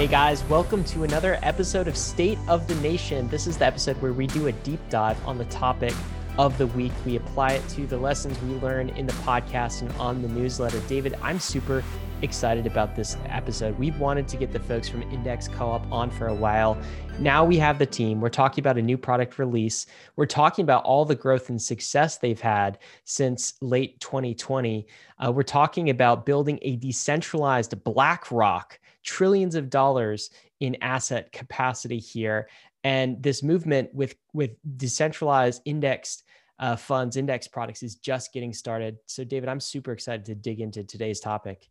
Hey guys, welcome to another episode of State of the Nation. This is the episode where we do a deep dive on the topic of the week. We apply it to the lessons we learn in the podcast and on the newsletter. David, I'm super excited about this episode. We've wanted to get the folks from Index Co op on for a while. Now we have the team. We're talking about a new product release. We're talking about all the growth and success they've had since late 2020. Uh, we're talking about building a decentralized BlackRock, trillions of dollars in asset capacity here. And this movement with, with decentralized indexed uh, funds, index products is just getting started. So, David, I'm super excited to dig into today's topic.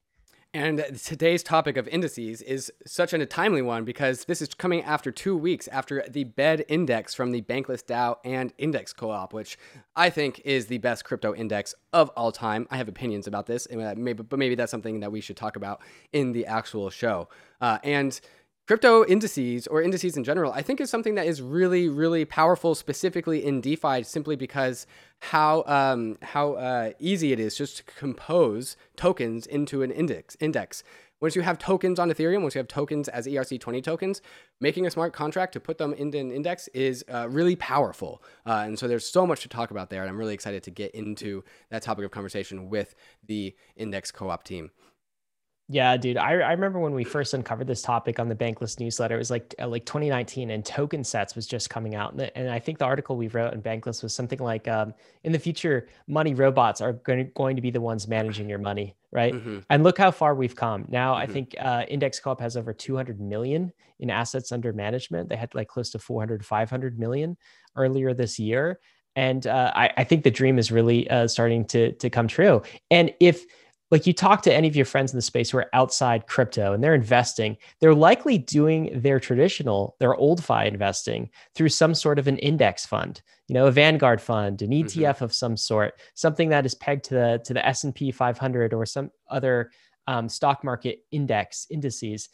And today's topic of indices is such a timely one because this is coming after two weeks after the BED index from the Bankless DAO and Index Co op, which I think is the best crypto index of all time. I have opinions about this, maybe, but maybe that's something that we should talk about in the actual show. Uh, and crypto indices or indices in general, I think is something that is really, really powerful, specifically in DeFi, simply because how um, how uh, easy it is just to compose tokens into an index. Index. Once you have tokens on Ethereum, once you have tokens as ERC20 tokens, making a smart contract to put them into an index is uh, really powerful. Uh, and so there's so much to talk about there. And I'm really excited to get into that topic of conversation with the Index Co op team. Yeah, dude. I, I remember when we first uncovered this topic on the Bankless newsletter. It was like uh, like 2019, and Token Sets was just coming out, and, the, and I think the article we wrote in Bankless was something like, um, "In the future, money robots are going to, going to be the ones managing your money, right?" Mm-hmm. And look how far we've come. Now, mm-hmm. I think uh, Index Co-op has over 200 million in assets under management. They had like close to 400, 500 million earlier this year, and uh, I, I think the dream is really uh, starting to to come true. And if like you talk to any of your friends in the space who are outside crypto and they're investing, they're likely doing their traditional, their old fi investing through some sort of an index fund, you know, a Vanguard fund, an ETF mm-hmm. of some sort, something that is pegged to the to the S and P 500 or some other um, stock market index indices.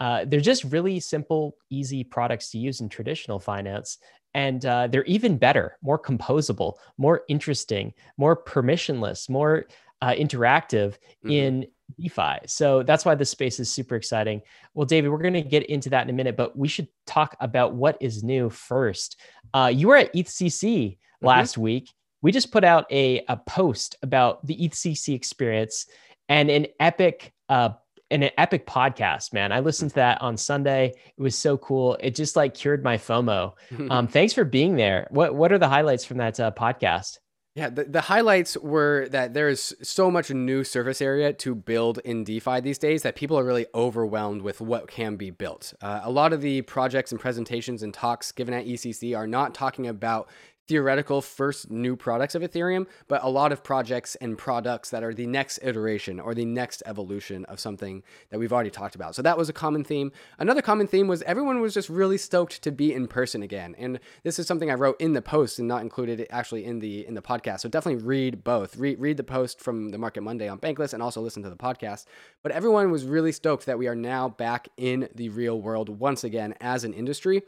Uh, they're just really simple, easy products to use in traditional finance. And uh, they're even better, more composable, more interesting, more permissionless, more uh, interactive mm-hmm. in DeFi. So that's why this space is super exciting. Well, David, we're going to get into that in a minute, but we should talk about what is new first. Uh, you were at ETHCC mm-hmm. last week. We just put out a, a post about the ETHCC experience and an epic uh, an epic podcast, man. I listened to that on Sunday. It was so cool. It just like cured my FOMO. Um, thanks for being there. What what are the highlights from that uh, podcast? Yeah, the, the highlights were that there is so much new surface area to build in DeFi these days that people are really overwhelmed with what can be built. Uh, a lot of the projects and presentations and talks given at ECC are not talking about theoretical first new products of Ethereum, but a lot of projects and products that are the next iteration or the next evolution of something that we've already talked about. So that was a common theme. Another common theme was everyone was just really stoked to be in person again. And this is something I wrote in the post and not included actually in the in the podcast. So definitely read both. Read read the post from the Market Monday on Bankless and also listen to the podcast. But everyone was really stoked that we are now back in the real world once again as an industry.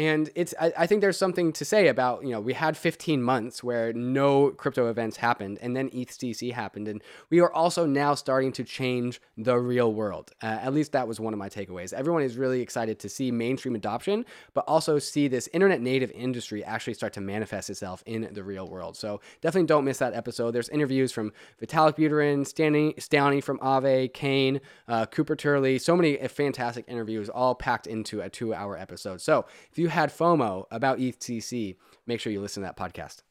And it's I, I, think there's something to say about, you know, we had 15 months where no crypto events happened and then ETHCC happened. And we are also now starting to change the real world. Uh, at least that was one of my takeaways. Everyone is really excited to see mainstream adoption, but also see this internet native industry actually start to manifest itself in the real world. So definitely don't miss that episode. There's interviews from Vitalik Buterin, Stanley, from Aave, Kain, uh, Cooper Turley, so many fantastic interviews all packed into a two hour episode. So if you had FOMO about ETHCC, make sure you listen to that podcast.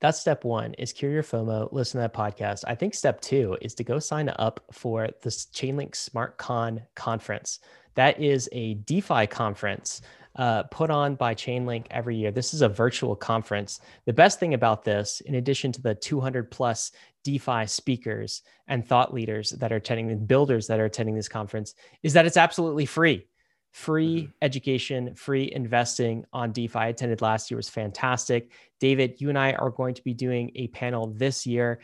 That's step one is cure your FOMO, listen to that podcast. I think step two is to go sign up for the Chainlink SmartCon conference. That is a DeFi conference uh, put on by Chainlink every year. This is a virtual conference. The best thing about this, in addition to the 200 plus DeFi speakers and thought leaders that are attending, the builders that are attending this conference, is that it's absolutely free free mm-hmm. education, free investing on DeFi. I attended last year was fantastic. David, you and I are going to be doing a panel this year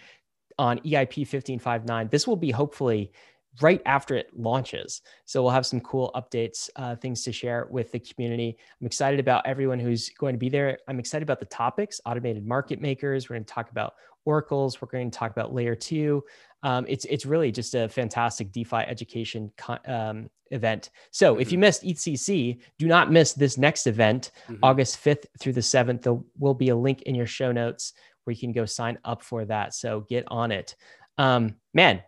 on EIP 1559. This will be hopefully right after it launches. So we'll have some cool updates, uh, things to share with the community. I'm excited about everyone who's going to be there. I'm excited about the topics, automated market makers. We're going to talk about oracles. We're going to talk about layer two. Um, it's it's really just a fantastic DeFi education um, event. So mm-hmm. if you mm-hmm. missed EthCC, do not miss this next event, mm-hmm. August 5th through the 7th. There will be a link in your show notes where you can go sign up for that. So get on it. Um, man,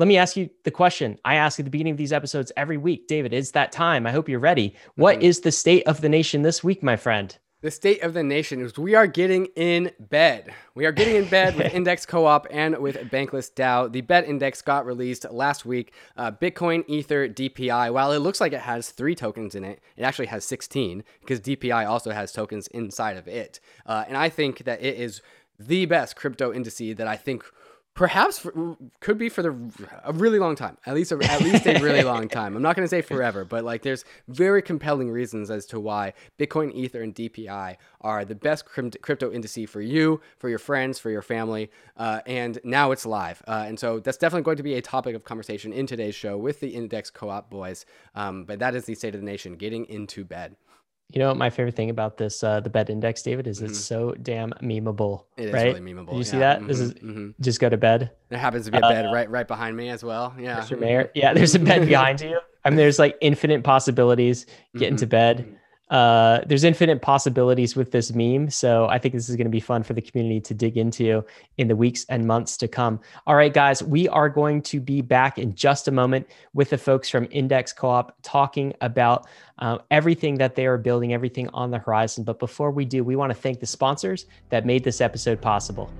let me ask you the question I ask at the beginning of these episodes every week. David, it's that time. I hope you're ready. What mm-hmm. is the state of the nation this week, my friend? The state of the nation is we are getting in bed. We are getting in bed with Index Co-op and with Bankless DAO. The BED index got released last week. Uh, Bitcoin, Ether, DPI. While it looks like it has three tokens in it, it actually has 16 because DPI also has tokens inside of it. Uh, and I think that it is the best crypto indice that I think perhaps for, could be for the a really long time at least a, at least a really long time. I'm not going to say forever but like there's very compelling reasons as to why bitcoin ether and dpi are the best crypto indice for you for your friends for your family uh, and now it's live. Uh, and so that's definitely going to be a topic of conversation in today's show with the index co-op boys. Um, but that is the state of the nation getting into bed you know, what my favorite thing about this, uh, the BED index, David, is mm-hmm. it's so damn memeable. It is right? really memeable. Did you see that? Mm-hmm, this is mm-hmm. just go to bed. There happens to be a bed uh, right right behind me as well. Yeah. Mr. Mayor. Yeah, there's a bed behind you. I mean, there's like infinite possibilities. Get into mm-hmm. bed. Uh, there's infinite possibilities with this meme. So I think this is going to be fun for the community to dig into in the weeks and months to come. All right, guys, we are going to be back in just a moment with the folks from Index Co op talking about uh, everything that they are building, everything on the horizon. But before we do, we want to thank the sponsors that made this episode possible.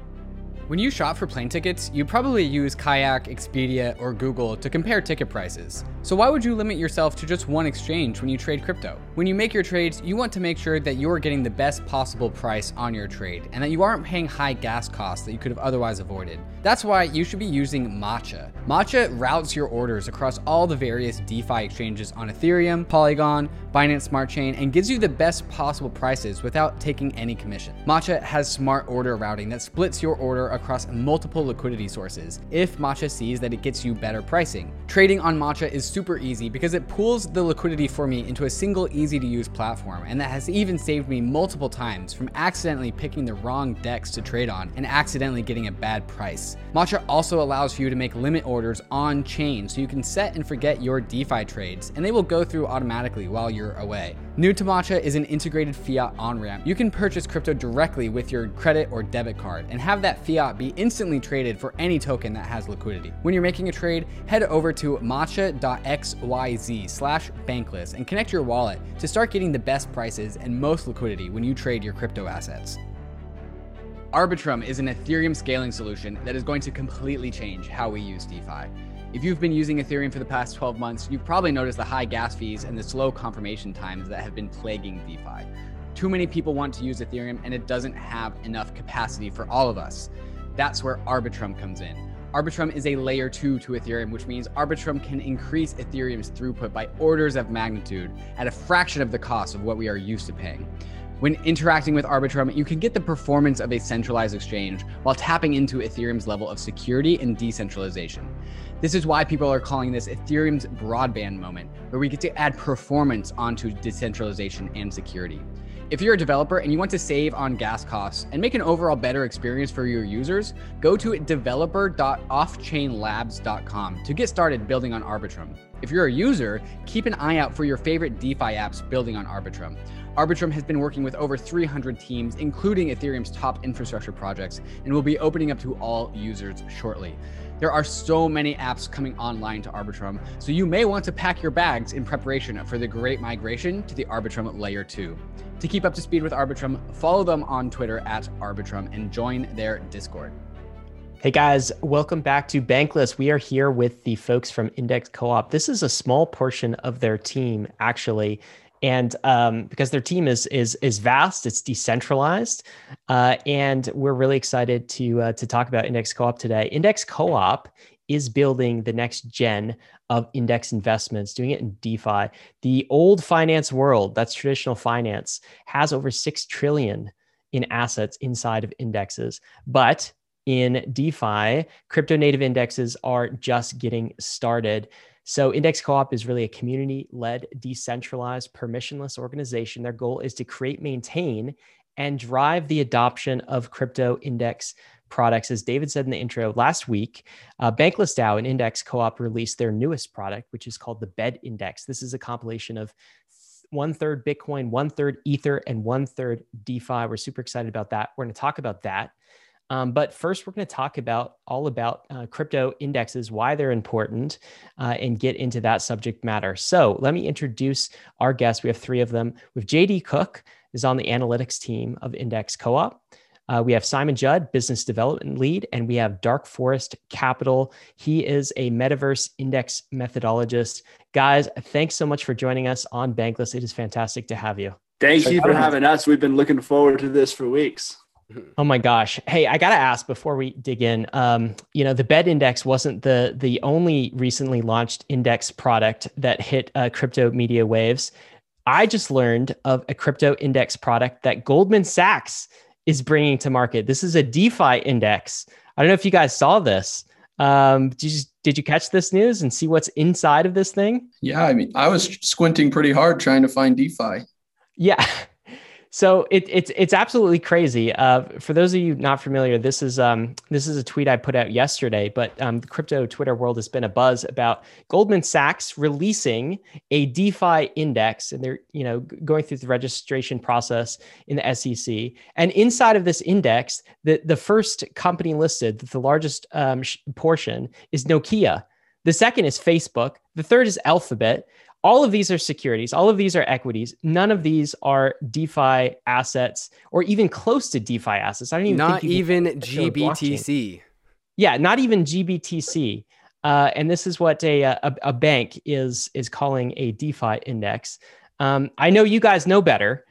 When you shop for plane tickets, you probably use Kayak, Expedia, or Google to compare ticket prices. So why would you limit yourself to just one exchange when you trade crypto? When you make your trades, you want to make sure that you're getting the best possible price on your trade and that you aren't paying high gas costs that you could have otherwise avoided. That's why you should be using Matcha. Matcha routes your orders across all the various DeFi exchanges on Ethereum, Polygon, Binance Smart Chain, and gives you the best possible prices without taking any commission. Matcha has smart order routing that splits your order across multiple liquidity sources if Matcha sees that it gets you better pricing. Trading on Matcha is super easy because it pools the liquidity for me into a single easy to use platform, and that has even saved me multiple times from accidentally picking the wrong DEX to trade on and accidentally getting a bad price. Matcha also allows for you to make limit orders on chain so you can set and forget your DeFi trades, and they will go through automatically while you're away. New to Matcha is an integrated fiat on ramp. You can purchase crypto directly with your credit or debit card and have that fiat be instantly traded for any token that has liquidity. When you're making a trade, head over to matcha.xyz slash bankless and connect your wallet to start getting the best prices and most liquidity when you trade your crypto assets. Arbitrum is an Ethereum scaling solution that is going to completely change how we use DeFi. If you've been using Ethereum for the past 12 months, you've probably noticed the high gas fees and the slow confirmation times that have been plaguing DeFi. Too many people want to use Ethereum and it doesn't have enough capacity for all of us. That's where Arbitrum comes in. Arbitrum is a layer 2 to Ethereum, which means Arbitrum can increase Ethereum's throughput by orders of magnitude at a fraction of the cost of what we are used to paying. When interacting with Arbitrum, you can get the performance of a centralized exchange while tapping into Ethereum's level of security and decentralization. This is why people are calling this Ethereum's broadband moment, where we get to add performance onto decentralization and security. If you're a developer and you want to save on gas costs and make an overall better experience for your users, go to developer.offchainlabs.com to get started building on Arbitrum. If you're a user, keep an eye out for your favorite DeFi apps building on Arbitrum. Arbitrum has been working with over 300 teams, including Ethereum's top infrastructure projects, and will be opening up to all users shortly. There are so many apps coming online to Arbitrum, so you may want to pack your bags in preparation for the great migration to the Arbitrum Layer 2. To keep up to speed with Arbitrum, follow them on Twitter at Arbitrum and join their Discord. Hey guys, welcome back to Bankless. We are here with the folks from Index Co op. This is a small portion of their team, actually and um, because their team is is is vast, it's decentralized, uh, and we're really excited to uh, to talk about Index Co-op today. Index Co-op is building the next gen of index investments, doing it in DeFi. The old finance world, that's traditional finance, has over six trillion in assets inside of indexes, but in DeFi, crypto native indexes are just getting started. So, Index Co op is really a community led, decentralized, permissionless organization. Their goal is to create, maintain, and drive the adoption of crypto index products. As David said in the intro, last week, uh, Bankless DAO and Index Co op released their newest product, which is called the BED Index. This is a compilation of one third Bitcoin, one third Ether, and one third DeFi. We're super excited about that. We're going to talk about that. Um, but first, we're going to talk about all about uh, crypto indexes, why they're important, uh, and get into that subject matter. So let me introduce our guests. We have three of them. With JD Cook is on the analytics team of Index Co-op. Uh, we have Simon Judd, business development lead, and we have Dark Forest Capital. He is a metaverse index methodologist. Guys, thanks so much for joining us on Bankless. It is fantastic to have you. Thank you for having us. We've been looking forward to this for weeks. Oh my gosh. Hey, I got to ask before we dig in. Um, you know, the bed index wasn't the the only recently launched index product that hit uh, crypto media waves. I just learned of a crypto index product that Goldman Sachs is bringing to market. This is a DeFi index. I don't know if you guys saw this. Um, did you did you catch this news and see what's inside of this thing? Yeah, I mean, I was squinting pretty hard trying to find DeFi. Yeah, so it, it's it's absolutely crazy. Uh, for those of you not familiar, this is um, this is a tweet I put out yesterday. But um, the crypto Twitter world has been a buzz about Goldman Sachs releasing a DeFi index, and they're you know going through the registration process in the SEC. And inside of this index, the the first company listed, the largest um, portion, is Nokia. The second is Facebook. The third is Alphabet all of these are securities. All of these are equities. None of these are defi assets or even close to defi assets. I don't even not even gbtc yeah not even gbtc uh, and this is what a, a, a, bank is is calling a defi index. Um, i know you guys know better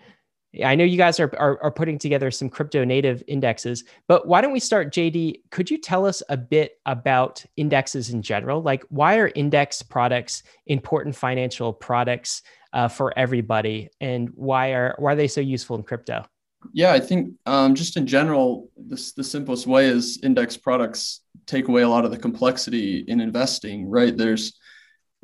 I know you guys are, are, are putting together some crypto native indexes, but why don't we start, JD? Could you tell us a bit about indexes in general? Like, why are index products important financial products uh, for everybody, and why are why are they so useful in crypto? Yeah, I think um, just in general, this, the simplest way is index products take away a lot of the complexity in investing. Right? There's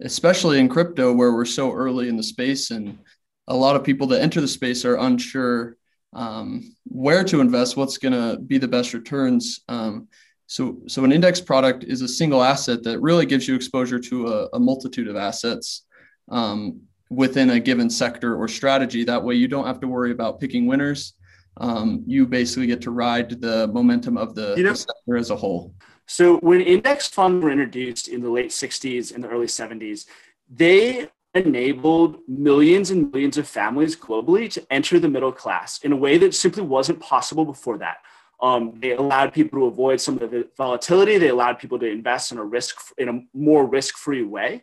especially in crypto where we're so early in the space and a lot of people that enter the space are unsure um, where to invest, what's going to be the best returns. Um, so, so an index product is a single asset that really gives you exposure to a, a multitude of assets um, within a given sector or strategy. That way, you don't have to worry about picking winners. Um, you basically get to ride the momentum of the, you know, the sector as a whole. So, when index funds were introduced in the late 60s and the early 70s, they enabled millions and millions of families globally to enter the middle class in a way that simply wasn't possible before that. Um, they allowed people to avoid some of the volatility. They allowed people to invest in a risk in a more risk-free way.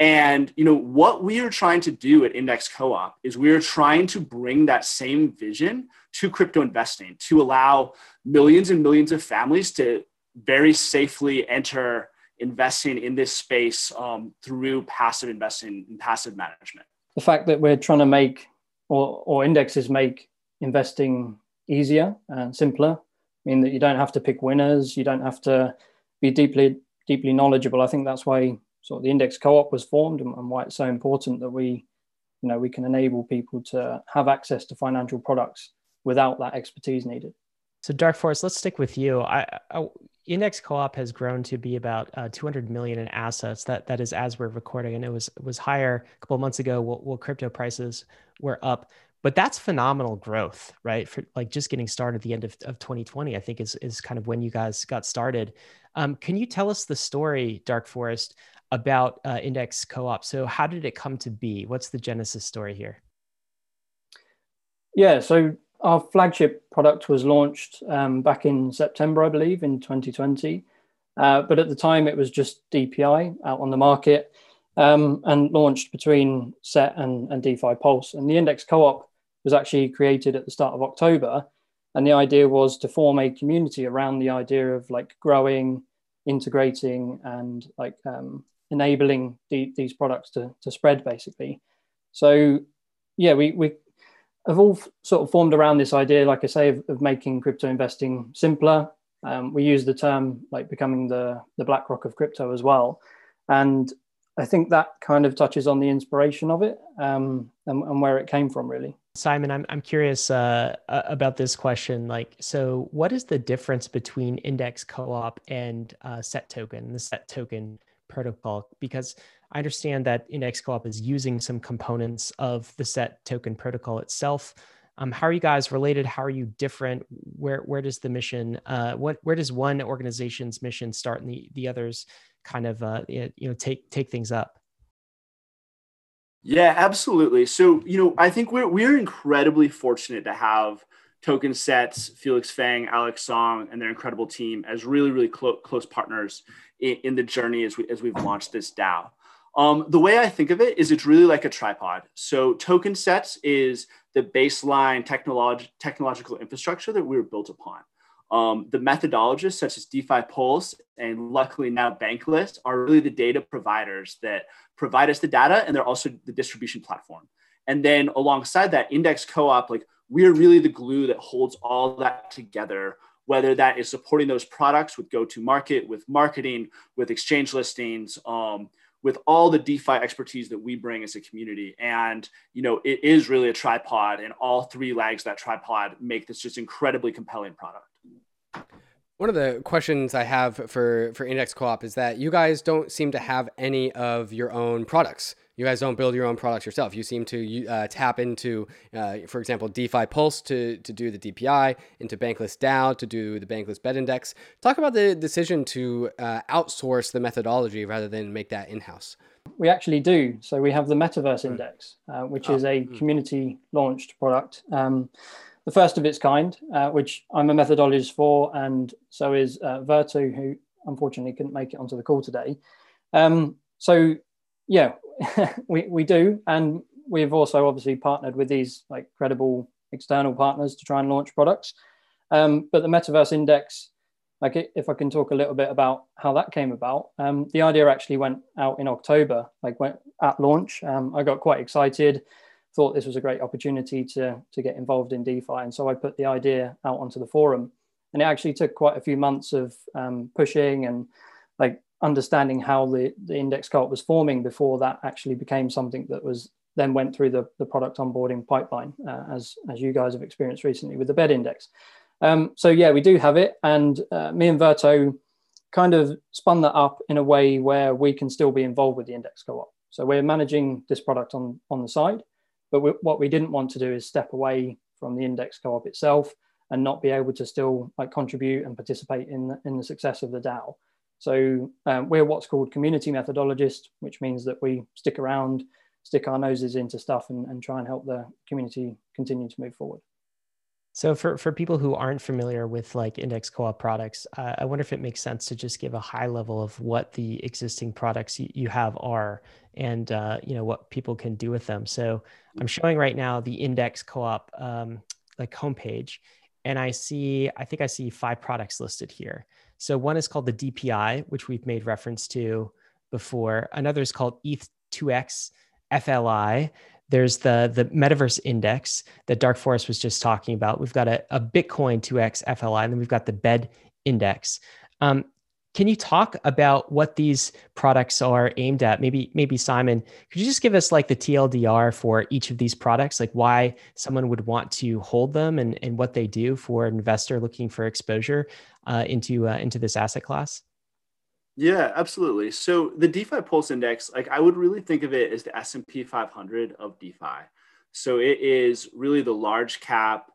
And you know what we are trying to do at Index Co-op is we are trying to bring that same vision to crypto investing to allow millions and millions of families to very safely enter investing in this space um, through passive investing and passive management. The fact that we're trying to make or, or indexes make investing easier and simpler, mean that you don't have to pick winners, you don't have to be deeply deeply knowledgeable. I think that's why sort of the index co-op was formed and, and why it's so important that we, you know, we can enable people to have access to financial products without that expertise needed. So, Dark Forest, let's stick with you. I, I, Index Co-op has grown to be about uh, 200 million in assets. That that is as we're recording, and it was was higher a couple months ago. While, while crypto prices were up, but that's phenomenal growth, right? For like just getting started at the end of, of 2020, I think is is kind of when you guys got started. Um, can you tell us the story, Dark Forest, about uh, Index Co-op? So, how did it come to be? What's the genesis story here? Yeah, so our flagship product was launched um, back in September, I believe, in 2020. Uh, but at the time, it was just DPI out on the market um, and launched between SET and, and DeFi Pulse. And the Index Co op was actually created at the start of October. And the idea was to form a community around the idea of like growing, integrating, and like um, enabling the, these products to, to spread basically. So, yeah, we, we have all sort of formed around this idea, like I say, of, of making crypto investing simpler, Um, we use the term like becoming the the BlackRock of crypto as well, and I think that kind of touches on the inspiration of it um, and, and, where it came from, really. Simon, I'm I'm curious uh, about this question. Like, so what is the difference between Index Co-op and uh, Set Token, the Set Token protocol? Because I understand that Index Co-op is using some components of the Set Token protocol itself. Um, how are you guys related? How are you different? Where where does the mission? Uh, what where does one organization's mission start and the the others kind of uh, you know take take things up? Yeah, absolutely. So you know, I think we're we're incredibly fortunate to have Token Sets, Felix Feng, Alex Soong, and their incredible team as really really clo- close partners in, in the journey as we as we've launched this DAO. Um, the way I think of it is it's really like a tripod. So token sets is the baseline technolog- technological infrastructure that we were built upon. Um, the methodologists such as DeFi Pulse and luckily now Bankless are really the data providers that provide us the data and they're also the distribution platform. And then alongside that index co-op, like we're really the glue that holds all that together, whether that is supporting those products with go-to-market, with marketing, with exchange listings, um, with all the DeFi expertise that we bring as a community. And, you know, it is really a tripod and all three legs of that tripod make this just incredibly compelling product. One of the questions I have for, for Index Co-op is that you guys don't seem to have any of your own products you guys don't build your own products yourself. You seem to uh, tap into, uh, for example, DeFi Pulse to, to do the DPI, into Bankless DAO to do the Bankless BED Index. Talk about the decision to uh, outsource the methodology rather than make that in house. We actually do. So we have the Metaverse mm. Index, uh, which oh. is a mm. community launched product. Um, the first of its kind, uh, which I'm a methodologist for, and so is uh, Verto, who unfortunately couldn't make it onto the call today. Um, so yeah, we, we do. And we've also obviously partnered with these like credible external partners to try and launch products. Um, but the Metaverse Index, like if I can talk a little bit about how that came about, um, the idea actually went out in October, like went at launch. Um, I got quite excited, thought this was a great opportunity to, to get involved in DeFi. And so I put the idea out onto the forum. And it actually took quite a few months of um, pushing and understanding how the, the index cart was forming before that actually became something that was then went through the, the product onboarding pipeline uh, as, as you guys have experienced recently with the bed index. Um, so yeah, we do have it. And uh, me and Verto kind of spun that up in a way where we can still be involved with the index co-op. So we're managing this product on, on the side, but we, what we didn't want to do is step away from the index co-op itself and not be able to still like contribute and participate in the, in the success of the DAO. So um, we're what's called community methodologists, which means that we stick around, stick our noses into stuff and, and try and help the community continue to move forward. So for, for people who aren't familiar with like index co-op products, uh, I wonder if it makes sense to just give a high level of what the existing products you, you have are and uh, you know what people can do with them. So I'm showing right now the index co-op um, like homepage and I see, I think I see five products listed here. So one is called the DPI, which we've made reference to before. Another is called ETH2X FLI. There's the the Metaverse Index that Dark Forest was just talking about. We've got a, a Bitcoin 2X FLI, and then we've got the BED Index. Um, can you talk about what these products are aimed at? Maybe, maybe Simon, could you just give us like the TLDR for each of these products, like why someone would want to hold them and, and what they do for an investor looking for exposure uh, into uh, into this asset class? Yeah, absolutely. So the DeFi Pulse Index, like I would really think of it as the S&P 500 of DeFi. So it is really the large cap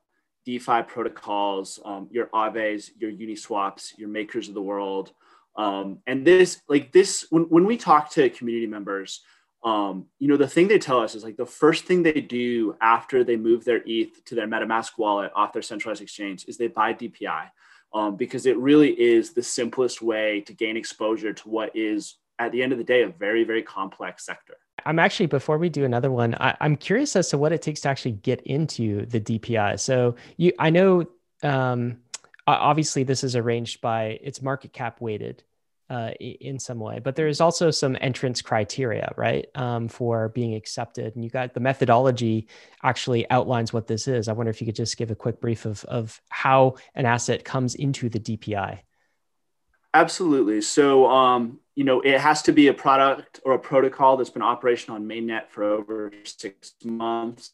DeFi protocols, um, your Aaves, your Uniswaps, your makers of the world, um, and this, like this, when, when we talk to community members, um, you know, the thing they tell us is like the first thing they do after they move their ETH to their MetaMask wallet off their centralized exchange is they buy DPI um, because it really is the simplest way to gain exposure to what is, at the end of the day, a very, very complex sector. I'm actually, before we do another one, I, am curious as to what it takes to actually get into the DPI. So you, I know, um, obviously this is arranged by it's market cap weighted uh, in some way. But there is also some entrance criteria, right, um, for being accepted. And you got the methodology actually outlines what this is. I wonder if you could just give a quick brief of of how an asset comes into the DPI. Absolutely. So, um, you know, it has to be a product or a protocol that's been operational on mainnet for over six months.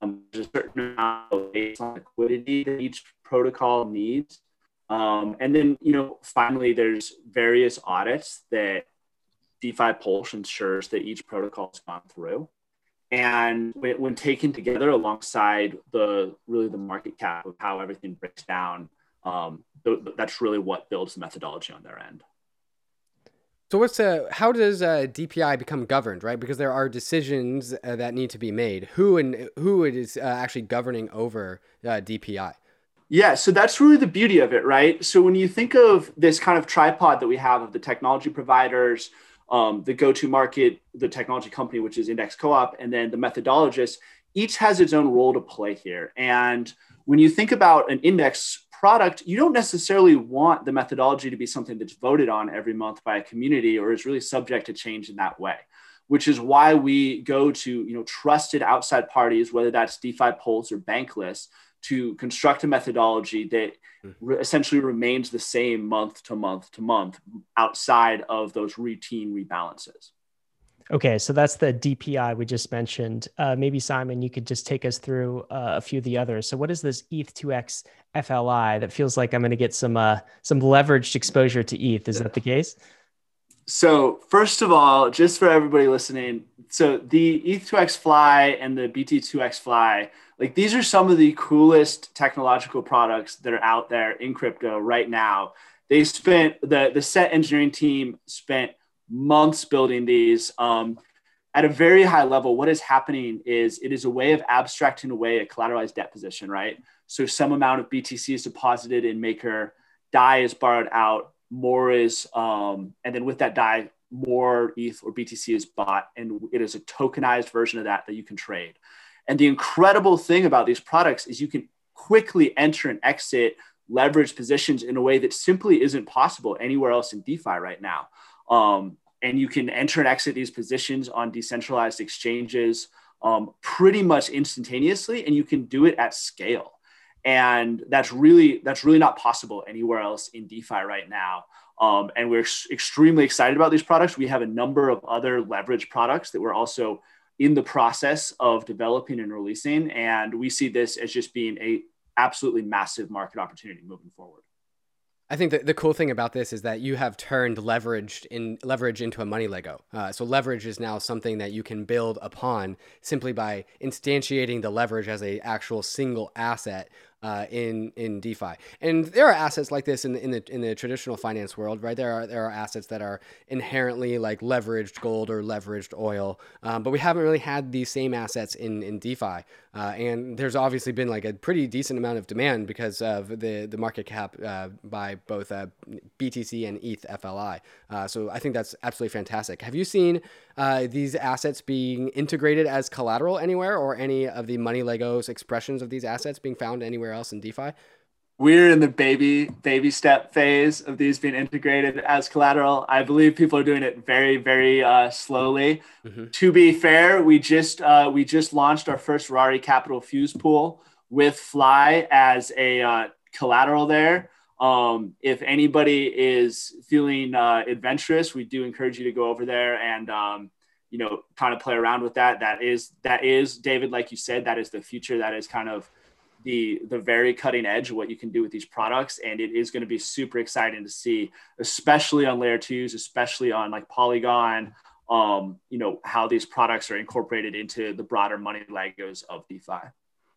Um, there's a certain amount of liquidity that each protocol needs. Um, and then, you know, finally, there's various audits that DeFi Pulse ensures that each protocol has gone through. And when, when taken together alongside the really the market cap of how everything breaks down, um, th- that's really what builds the methodology on their end. So what's how does uh, DPI become governed, right? Because there are decisions uh, that need to be made. Who and who is uh, actually governing over uh, DPI? Yeah, so that's really the beauty of it, right? So when you think of this kind of tripod that we have of the technology providers, um, the go-to-market, the technology company, which is Index Co-op, and then the methodologist, each has its own role to play here. And when you think about an index product, you don't necessarily want the methodology to be something that's voted on every month by a community or is really subject to change in that way which is why we go to you know trusted outside parties whether that's defi Pulse or bankless to construct a methodology that hmm. re- essentially remains the same month to month to month outside of those routine rebalances Okay, so that's the DPI we just mentioned. Uh, maybe Simon, you could just take us through uh, a few of the others. So, what is this ETH2X FLI that feels like I'm going to get some uh, some leveraged exposure to ETH? Is that the case? So, first of all, just for everybody listening, so the ETH2X FLI and the BTC2X FLI, like these are some of the coolest technological products that are out there in crypto right now. They spent the the set engineering team spent months building these. Um, at a very high level, what is happening is it is a way of abstracting away a collateralized debt position, right? So some amount of BTC is deposited in Maker, DAI is borrowed out, more is, um, and then with that DAI, more ETH or BTC is bought, and it is a tokenized version of that that you can trade. And the incredible thing about these products is you can quickly enter and exit leverage positions in a way that simply isn't possible anywhere else in DeFi right now. Um, and you can enter and exit these positions on decentralized exchanges um, pretty much instantaneously, and you can do it at scale. And that's really that's really not possible anywhere else in DeFi right now. Um, and we're ex- extremely excited about these products. We have a number of other leverage products that we're also in the process of developing and releasing, and we see this as just being a absolutely massive market opportunity moving forward. I think that the cool thing about this is that you have turned leveraged in leverage into a money Lego. Uh, so leverage is now something that you can build upon simply by instantiating the leverage as a actual single asset uh, in in DeFi. And there are assets like this in the, in the in the traditional finance world, right? There are there are assets that are inherently like leveraged gold or leveraged oil, um, but we haven't really had these same assets in in DeFi. Uh, and there's obviously been like a pretty decent amount of demand because of the the market cap uh, by both uh, BTC and ETH FLI. Uh, so I think that's absolutely fantastic. Have you seen uh, these assets being integrated as collateral anywhere, or any of the money Legos expressions of these assets being found anywhere else in DeFi? we're in the baby baby step phase of these being integrated as collateral. I believe people are doing it very very uh, slowly. Mm-hmm. To be fair, we just uh, we just launched our first Rari Capital Fuse pool with FLI as a uh, collateral there. Um, if anybody is feeling uh, adventurous, we do encourage you to go over there and um, you know kind of play around with that. That is that is David, like you said, that is the future. That is kind of the the very cutting edge of what you can do with these products and it is going to be super exciting to see especially on layer twos especially on like polygon um, you know how these products are incorporated into the broader money legos of defi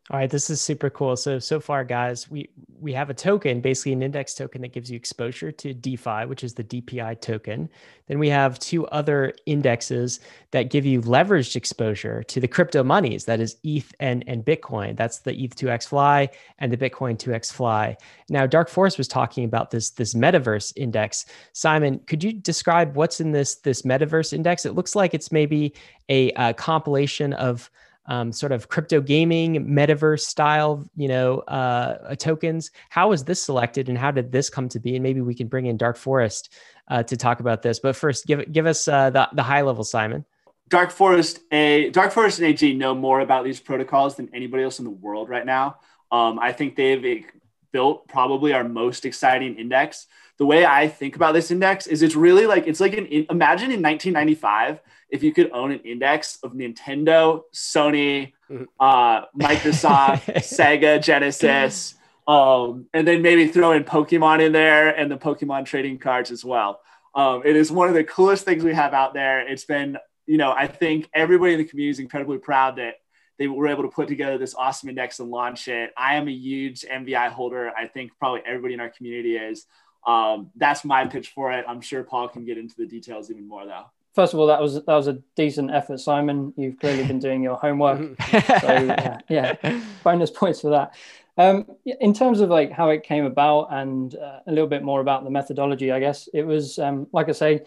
all right, this is super cool. So so far, guys, we we have a token, basically an index token that gives you exposure to DeFi, which is the DPI token. Then we have two other indexes that give you leveraged exposure to the crypto monies, that is ETH and and Bitcoin. That's the ETH2x FLI and the Bitcoin 2x FLI. Now, Dark Forest was talking about this this metaverse index. Simon, could you describe what's in this this metaverse index? It looks like it's maybe a, a compilation of um, sort of crypto gaming, metaverse style, you know, uh, tokens. How was this selected, and how did this come to be? And maybe we can bring in Dark Forest uh, to talk about this. But first, give give us uh, the the high level, Simon. Dark Forest, a Dark Forest and AG know more about these protocols than anybody else in the world right now. Um, I think they've built probably our most exciting index. The way I think about this index is it's really like it's like an imagine in 1995 if you could own an index of Nintendo, Sony, mm-hmm. uh, Microsoft, Sega, Genesis, um, and then maybe throw in Pokemon in there and the Pokemon trading cards as well. Um, it is one of the coolest things we have out there. It's been you know, I think everybody in the community is incredibly proud that they were able to put together this awesome index and launch it. I am a huge MVI holder. I think probably everybody in our community is. Um, that's my pitch for it. I'm sure Paul can get into the details even more though. First of all, that was that was a decent effort, Simon. You've clearly been doing your homework. so yeah, yeah, bonus points for that. Um, in terms of like how it came about and uh, a little bit more about the methodology, I guess it was um, like I say,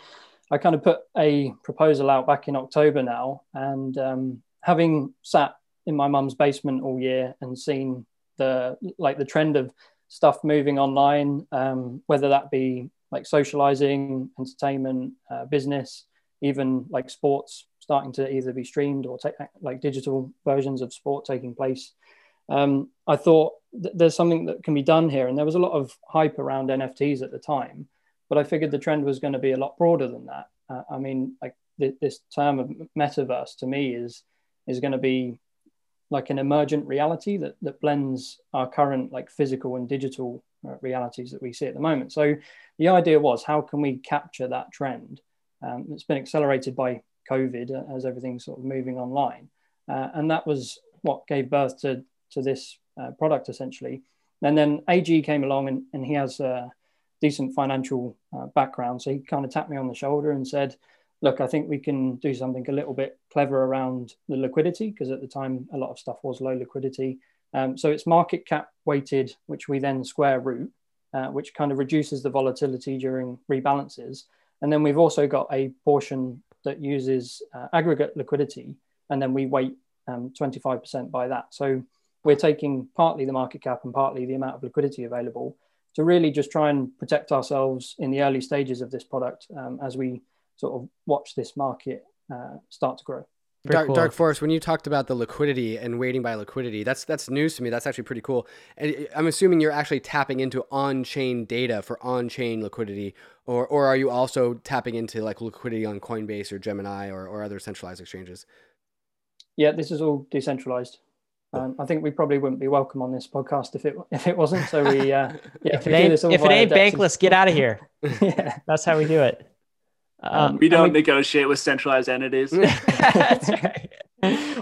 I kind of put a proposal out back in October now, and um, having sat in my mum's basement all year and seen the like the trend of stuff moving online, um, whether that be like socializing, entertainment, uh, business, even like sports starting to either be streamed or take like digital versions of sport taking place. Um, I thought th- there's something that can be done here, and there was a lot of hype around NFTs at the time but I figured the trend was going to be a lot broader than that. Uh, I mean, like th- this term of metaverse to me is is going to be like an emergent reality that that blends our current like physical and digital uh, realities that we see at the moment. So the idea was how can we capture that trend? Um, it's been accelerated by COVID uh, as everything's sort of moving online, uh, and that was what gave birth to to this uh, product essentially. And then AG came along and, and he has a decent financial uh, background. So he kind of tapped me on the shoulder and said, Look, I think we can do something a little bit clever around the liquidity, because at the time a lot of stuff was low liquidity. Um, so it's market cap weighted, which we then square root, uh, which kind of reduces the volatility during rebalances. And then we've also got a portion that uses uh, aggregate liquidity, and then we weight um, 25% by that. So we're taking partly the market cap and partly the amount of liquidity available to really just try and protect ourselves in the early stages of this product um, as we sort of watch this market uh, start to grow. Dark, cool. Dark Forest, when you talked about the liquidity and weighting by liquidity, that's that's news to me. That's actually pretty cool. And I'm assuming you're actually tapping into on-chain data for on-chain liquidity, or or are you also tapping into like liquidity on Coinbase or Gemini or, or other centralized exchanges? Yeah, this is all decentralized. Um, I think we probably wouldn't be welcome on this podcast if it if it wasn't. So we, uh, yeah, if, it ain't, if it ain't bankless, get out of here. yeah, that's how we do it. Um, we don't we, negotiate with centralized entities. that's right.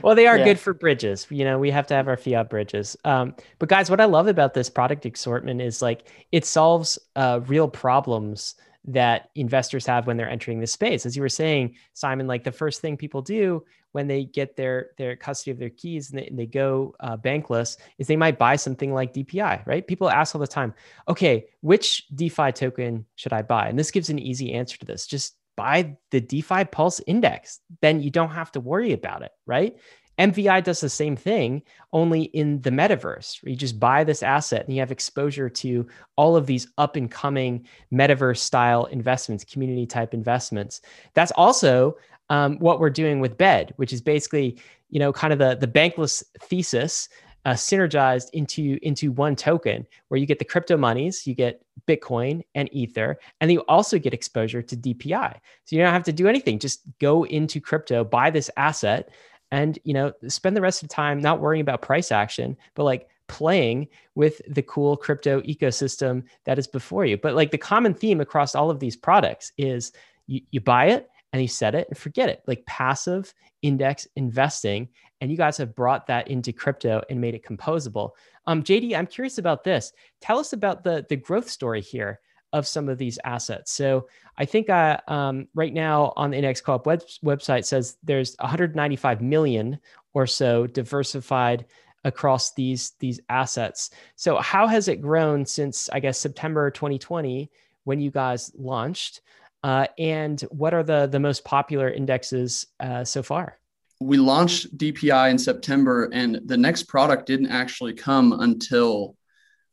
Well, they are yeah. good for bridges. You know, we have to have our fiat bridges. Um, but guys, what I love about this product assortment is like it solves uh, real problems that investors have when they're entering the space. As you were saying, Simon, like the first thing people do when they get their their custody of their keys and they, and they go uh, bankless is they might buy something like DPI, right? People ask all the time, okay, which DeFi token should I buy? And this gives an easy answer to this. Just buy the DeFi Pulse Index. Then you don't have to worry about it, right? MVI does the same thing, only in the metaverse, you just buy this asset and you have exposure to all of these up and coming metaverse style investments, community type investments. That's also um, what we're doing with bed which is basically you know kind of the the bankless thesis uh, synergized into into one token where you get the crypto monies you get bitcoin and ether and you also get exposure to dpi so you don't have to do anything. Just go into crypto buy this asset and you know spend the rest of the time not worrying about price action but like playing with the cool crypto ecosystem that is before you. But like the common theme across all of these products is you, you buy it and you said it and forget it like passive index investing and you guys have brought that into crypto and made it composable. Um, jd i'm curious about this. Tell us about the the growth story here of some of these assets. So i think uh, um, right now on the index co-op web, website says there's 195 million or so diversified across these these assets. So how has it grown since i guess september 2020 when you guys launched uh, and what are the the most popular indexes uh, so far? we launched DPI in September, and the next product didn't actually come until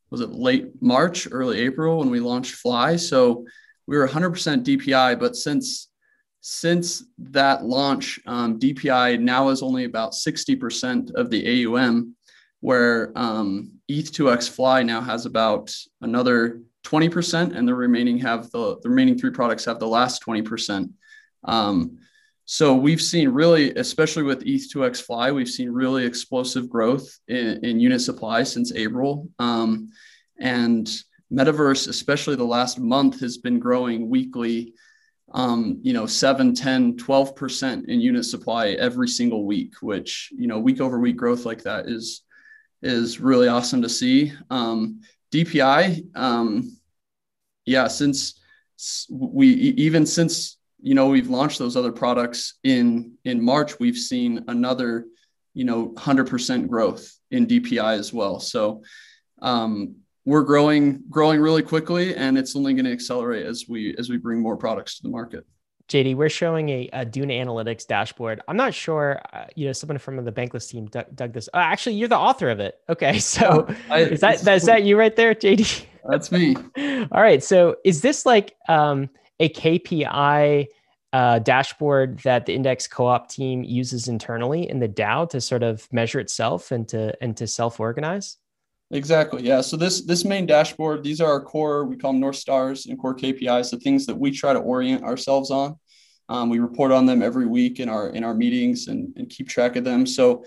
was it late March, early April when we launched FLI. So we were 100% DPI, but since since that launch, um, DPI now is only about 60% of the AUM, where um, ETH2X FLI now has about another 20%, and the remaining have the, the remaining three products have the last 20%. Um, so we've seen really, especially with ETH2X FLI, we've seen really explosive growth in, in unit supply since April. Um, and Metaverse, especially the last month, has been growing weekly, um, you know, 7, 10, 12% in unit supply every single week, which, you know, week over week growth like that is, is really awesome to see. Um, DPI, um, yeah, since we, even since you know we've launched those other products in in march we've seen another you know 100% growth in dpi as well. So um, we're growing growing really quickly and it's only going to accelerate as we as we bring more products to the market JD, we're showing a, a Dune Analytics dashboard. I'm not sure, uh, you know, someone from the Bankless team dug, dug this. Uh, actually, you're the author of it. Okay, so I, is that is that you right there, JD? That's me. All right. So is this like um, a KPI uh, dashboard that the index co-op team uses internally in the DAO to sort of measure itself and to and to self-organize? Exactly. Yeah. So this this main dashboard, these are our core, we call them North Stars and core KPIs, the things that we try to orient ourselves on. Um, we report on them every week in our in our meetings and, and keep track of them. So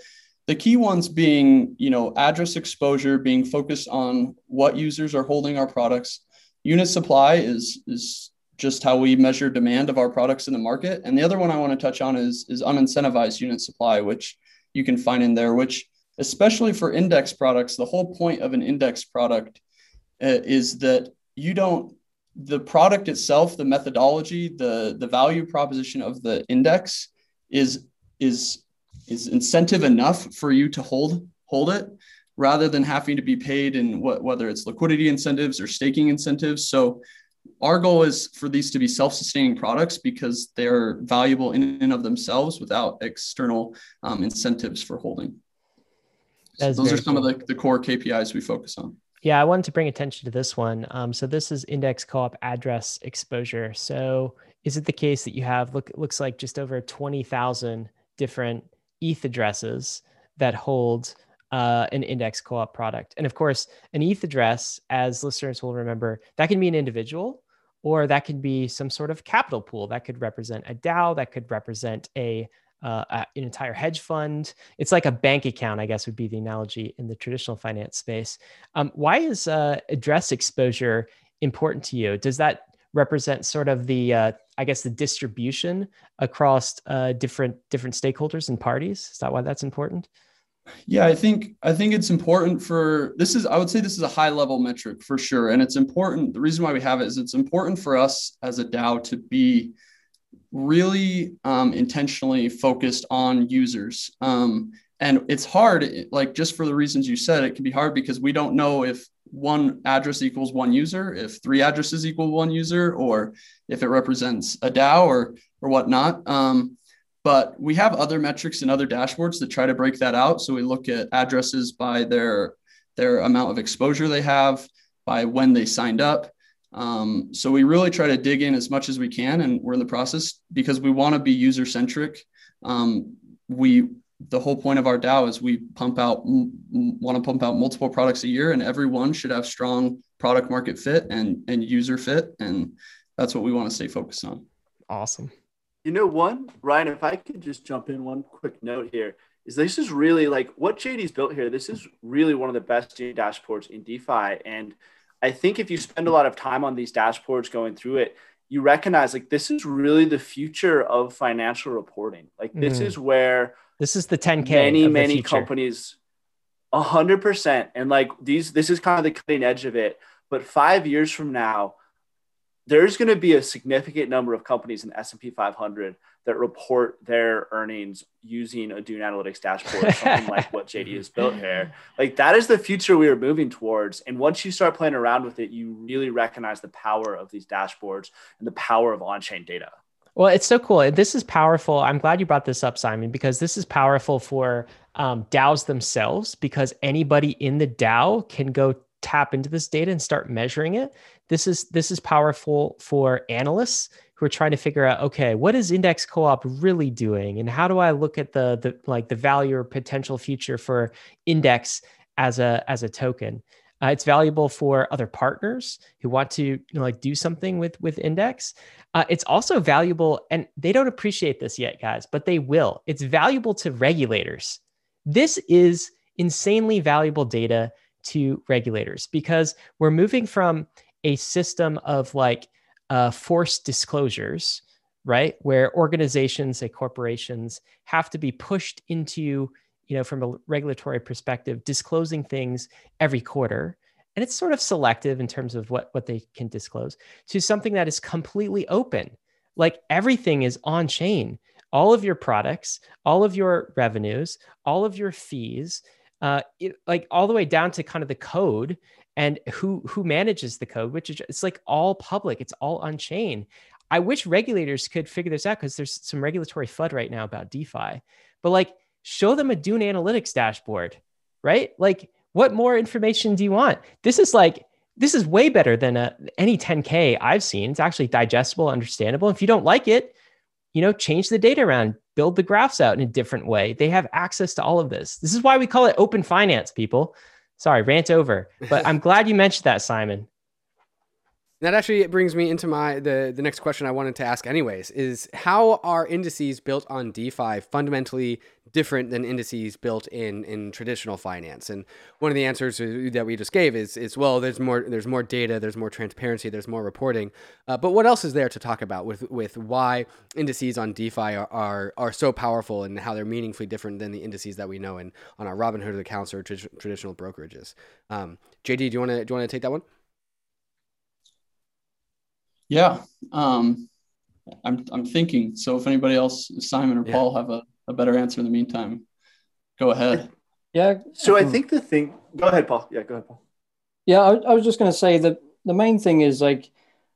the key ones being, you know, address exposure, being focused on what users are holding our products. Unit supply is is just how we measure demand of our products in the market. And the other one I want to touch on is, is unincentivized unit supply, which you can find in there, which especially for index products, the whole point of an index product uh, is that you don't, the product itself, the methodology, the, the value proposition of the index is, is, is incentive enough for you to hold, hold it rather than having to be paid in what, whether it's liquidity incentives or staking incentives. So our goal is for these to be self-sustaining products because they're valuable in and of themselves without external um, incentives for holding. So those are some cool. of the, the core KPIs we focus on. Yeah, I wanted to bring attention to this one. Um, so this is index co-op address exposure. So is it the case that you have look looks like just over 20,000 different ETH addresses that hold uh, an index co-op product. And of course, an ETH address, as listeners will remember, that can be an individual or that could be some sort of capital pool that could represent a DAO, that could represent a uh, an entire hedge fund. It's like a bank account, I guess would be the analogy in the traditional finance space. Um, why is uh, address exposure important to you? Does that represent sort of the, uh, I guess, the distribution across uh, different different stakeholders and parties? Is that why that's important? Yeah, I think I think it's important for this is I would say this is a high level metric for sure, and it's important. The reason why we have it is it's important for us as a DAO to be really um, intentionally focused on users. Um, and it's hard, like just for the reasons you said, it can be hard because we don't know if one address equals one user, if three addresses equal one user, or if it represents a DAO or or whatnot. Um, but we have other metrics and other dashboards that try to break that out. So we look at addresses by their their amount of exposure they have, by when they signed up. Um, so we really try to dig in as much as we can, and we're in the process because we want to be user centric. Um, we the whole point of our DAO is we pump out want to pump out multiple products a year, and everyone should have strong product market fit and and user fit, and that's what we want to stay focused on. Awesome. You know, one, Ryan, if I could just jump in one quick note here, is this is really like what JD's built here. This is really one of the best dashboards in DeFi. And I think if you spend a lot of time on these dashboards going through it, you recognize like this is really the future of financial reporting. Like this mm. is where this is the 10K. Many, many companies, a hundred percent. And like these, this is kind of the cutting edge of it. But five years from now, there's going to be a significant number of companies in S&P 500 that report their earnings using a Dune Analytics dashboard, something like what JD has built here. Like that is the future we are moving towards. And once you start playing around with it, you really recognize the power of these dashboards and the power of on-chain data. Well, it's so cool. This is powerful. I'm glad you brought this up, Simon, because this is powerful for um, DAOs themselves because anybody in the DAO can go tap into this data and start measuring it. This is this is powerful for analysts who are trying to figure out, okay, what is Index Co-op really doing, and how do I look at the the like the value or potential future for Index as a as a token? Uh, it's valuable for other partners who want to you know, like do something with with Index. Uh, it's also valuable, and they don't appreciate this yet, guys, but they will. It's valuable to regulators. This is insanely valuable data to regulators because we're moving from a system of like uh, forced disclosures, right? Where organizations, say corporations, have to be pushed into, you know, from a regulatory perspective, disclosing things every quarter. And it's sort of selective in terms of what, what they can disclose to something that is completely open. Like everything is on chain. All of your products, all of your revenues, all of your fees, uh, it, like all the way down to kind of the code and who who manages the code which is it's like all public it's all on chain i wish regulators could figure this out because there's some regulatory fud right now about defi but like show them a dune analytics dashboard right? Like what more information do you want? This is like this is way better than a, uh, any 10k i've seen. It's actually digestible understandable. If you don't like it you know change the data around build the graphs out in a different way. They have access to all of this. This is why we call it open finance people Sorry, rant over. But I'm glad you mentioned that, Simon. That actually brings me into my the the next question I wanted to ask anyways is how are indices built on DeFi fundamentally different than indices built in in traditional finance? And one of the answers that we just gave is is well there's more there's more data, there's more transparency, there's more reporting. Uh, but what else is there to talk about with with why indices on DeFi are, are are so powerful and how they're meaningfully different than the indices that we know in on our Robinhood accounts or tr- traditional brokerages? Um, JD, do you want to do you want to take that one? Yeah. Um, I'm, I'm thinking. So if anybody else, Simon or Paul, have a, a better answer in the meantime, go ahead. Yeah. So I think the thing, go ahead, Paul. Yeah, go ahead, Paul. Yeah, I, I was just going to say that the main thing is like,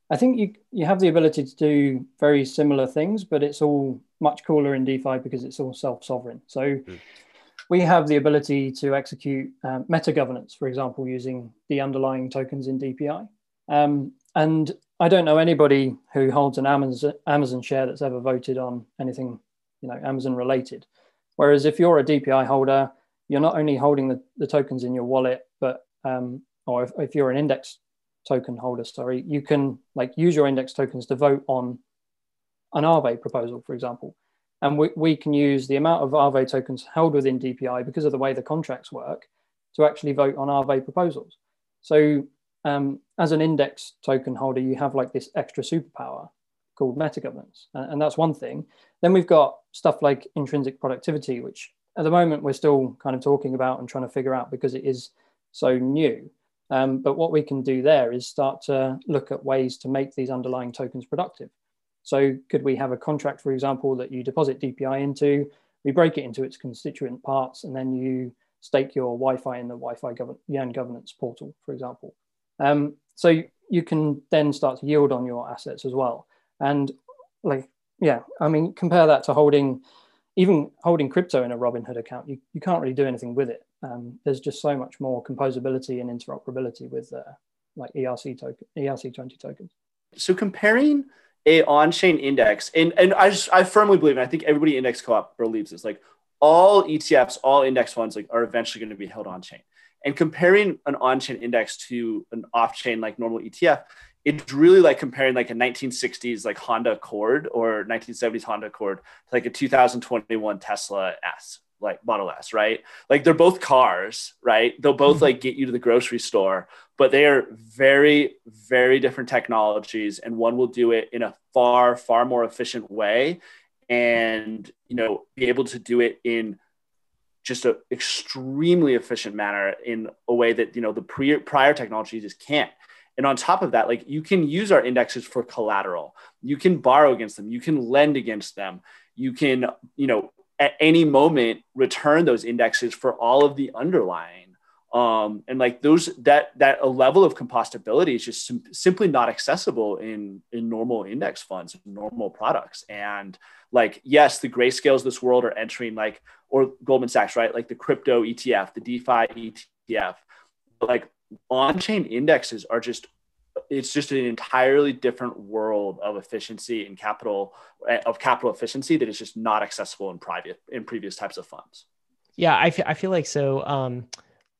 I think you you have the ability to do very similar things, but it's all much cooler in DeFi because it's all self-sovereign. So mm. we have the ability to execute um, meta governance, for example, using the underlying tokens in DPI. Um, and I don't know anybody who holds an Amazon, Amazon share that's ever voted on anything, you know, Amazon related. Whereas if you're a DPI holder, you're not only holding the, the tokens in your wallet, but um, or if, if you're an index token holder, sorry, you can like use your index tokens to vote on an Aave proposal, for example. And we, we can use the amount of Aave tokens held within DPI because of the way the contracts work to actually vote on Aave proposals. So um, as an index token holder, you have like this extra superpower called meta governance, and, and that's one thing. Then we've got stuff like intrinsic productivity, which at the moment we're still kind of talking about and trying to figure out because it is so new. Um, but what we can do there is start to look at ways to make these underlying tokens productive. So could we have a contract, for example, that you deposit DPI into, we break it into its constituent parts, and then you stake your YFI in the YFI govern- Yearn governance portal, for example. Um, so you can then start to yield on your assets as well. And like, yeah, I mean, compare that to holding, even holding crypto in a Robinhood account, you, you can't really do anything with it. Um, there's just so much more composability and interoperability with uh, like ERC token, ERC20 tokens. So comparing a on-chain index, and, and I just, I firmly believe, and I think everybody index co-op believes this, like all ETFs, all index funds like are eventually going to be held on chain. And comparing an on-chain index to an off-chain like normal ETF, it's really like comparing like a 1960s like Honda Accord or 1970s Honda Accord to like a 2021 Tesla S, like Model S, right? Like they're both cars, right? They'll both mm-hmm. like get you to the grocery store, but they are very, very different technologies, and one will do it in a far, far more efficient way, and you know, be able to do it in just an extremely efficient manner in a way that you know the pre- prior technology just can't and on top of that like you can use our indexes for collateral. You can borrow against them. You can lend against them. You can you know at any moment return those indexes for all of the underlying. Um, and like those that that a level of composability is just sim- simply not accessible in in normal index funds normal products. And like yes the grayscales this world are entering like or goldman sachs right? Like the crypto etf the defi etf like on-chain indexes are just it's just an entirely different world of efficiency and capital of capital efficiency that is just not accessible in private in previous types of funds. Yeah i, f- I feel like so um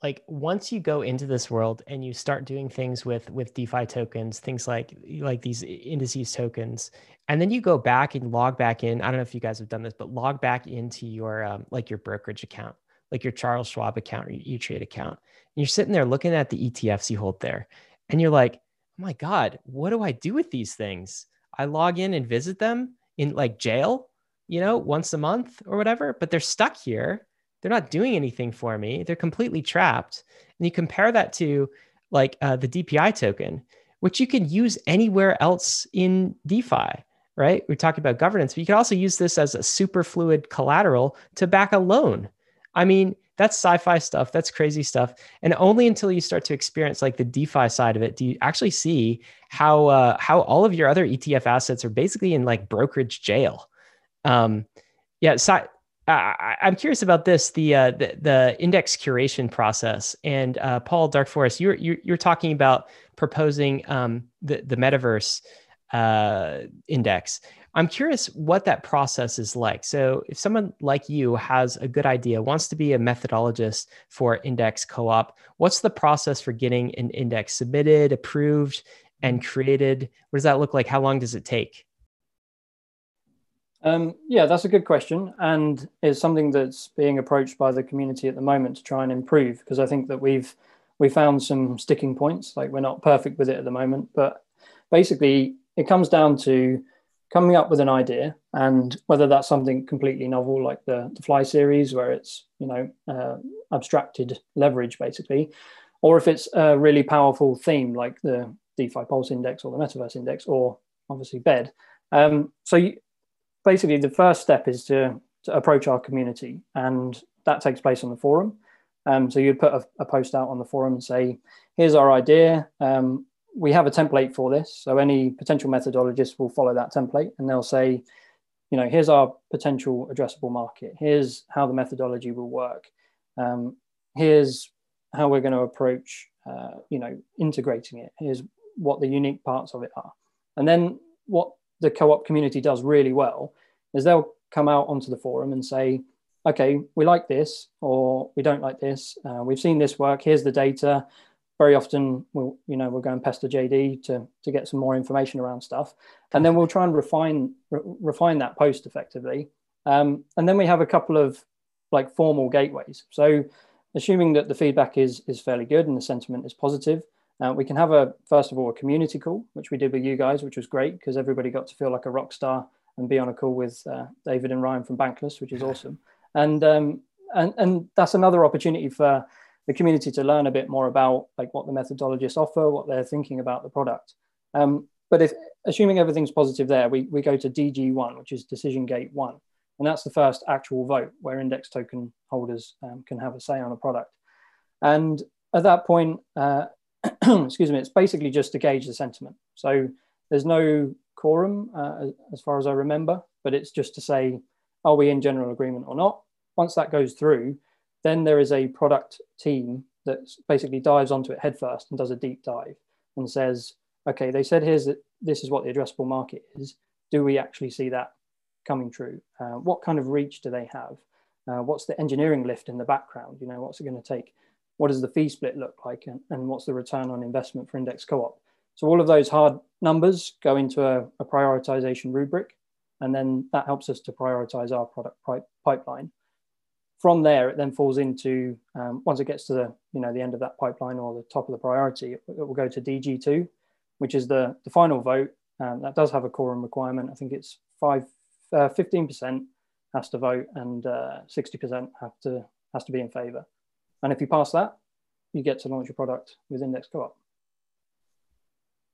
like once you go into this world and you start doing things with with defi tokens things like like these indices tokens and then you go back and log back in i don't know if you guys have done this but log back into your um, like your brokerage account like your charles schwab account or your e-trade account and you're sitting there looking at the etfs you hold there and you're like oh my god what do i do with these things i log in and visit them in like jail you know once a month or whatever but they're stuck here they're not doing anything for me. They're completely trapped. And you compare that to like uh, the DPI token, which you can use anywhere else in DeFi, right? We're talking about governance, but you can also use this as a super fluid collateral to back a loan. I mean, that's sci-fi stuff. That's crazy stuff. And only until you start to experience like the DeFi side of it do you actually see how uh, how all of your other ETF assets are basically in like brokerage jail. Um, yeah, si- I, am curious about this the, uh, the, the index curation process and uh, Paul Dark Forest you're, you're, you're talking about proposing um, the the metaverse uh, index. I'm curious what that process is like. So if someone like you has a good idea, wants to be a methodologist for index co-op, what's the process for getting an index submitted, approved, and created? What does that look like? How long does it take? Um, yeah, that's a good question, and is something that's being approached by the community at the moment to try and improve. Because I think that we've we found some sticking points. Like we're not perfect with it at the moment, but basically it comes down to coming up with an idea, and whether that's something completely novel like the the FLI series, where it's you know uh, abstracted leverage basically, or if it's a really powerful theme like the DeFi Pulse Index or the Metaverse Index, or obviously BED. Um, so you, basically the first step is to, to approach our community, and that takes place on the forum. Um, so you'd put a, a, post out on the forum and say, "Here's our idea. Um, we have a template for this. So any potential methodologist will follow that template, and they'll say, you know, here's our potential addressable market. Here's how the methodology will work. Um, here's how we're going to approach, uh, you know, integrating it. Here's what the unique parts of it are. And then what the co-op community does really well is they'll come out onto the forum and say, okay, we like this or we don't like this. Uh, we've seen this work. Here's the data. Very often, we'll you know we'll go and pester JD to to get some more information around stuff, and then we'll try and refine re- refine that post effectively. Um, and then we have a couple of like formal gateways. So, assuming that the feedback is is fairly good and the sentiment is positive, uh, we can have a first of all a community call, which we did with you guys, which was great because everybody got to feel like a rock star and be on a call with uh, David and Ryan from Bankless, which is awesome. And um, and and that's another opportunity for the community to learn a bit more about like what the methodologists offer, what they're thinking about the product. Um, but if assuming everything's positive there, we, we go to DG1, which is decision gate one. And that's the first actual vote where index token holders um, can have a say on a product. And at that point, uh, excuse me, it's basically just to gauge the sentiment. So there's no quorum uh, as far as I remember, but it's just to say, are we in general agreement or not? Once that goes through, then there is a product team that basically dives onto it headfirst and does a deep dive and says, okay, they said here's that this is what the addressable market is. Do we actually see that coming true? Uh, what kind of reach do they have? Uh, what's the engineering lift in the background? You know, what's it going to take? what does the fee split look like and, and what's the return on investment for index co-op so all of those hard numbers go into a, a prioritization rubric and then that helps us to prioritize our product pipeline from there it then falls into um, once it gets to the you know the end of that pipeline or the top of the priority it, will go to dg2 which is the, the final vote. Um, that does have a quorum requirement. I think it's five uh, 15% has to vote and uh, 60% have to has to be in favor. And if you pass that, you get to launch your product with Index Co-op.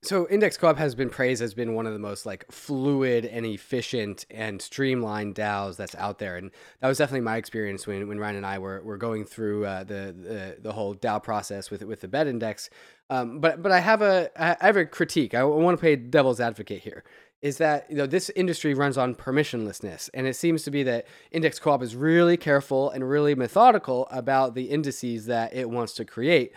So Index Co-op has been praised as being one of the most like fluid and efficient and streamlined DAOs that's out there, and that was definitely my experience when, when Ryan and I were, were going through uh, the, the the whole DAO process with with the BED Index. Um, but but I have a I have a critique. I want to play devil's advocate here. Is that you know this industry runs on permissionlessness, and it seems to be that Index Co-op is really careful and really methodical about the indices that it wants to create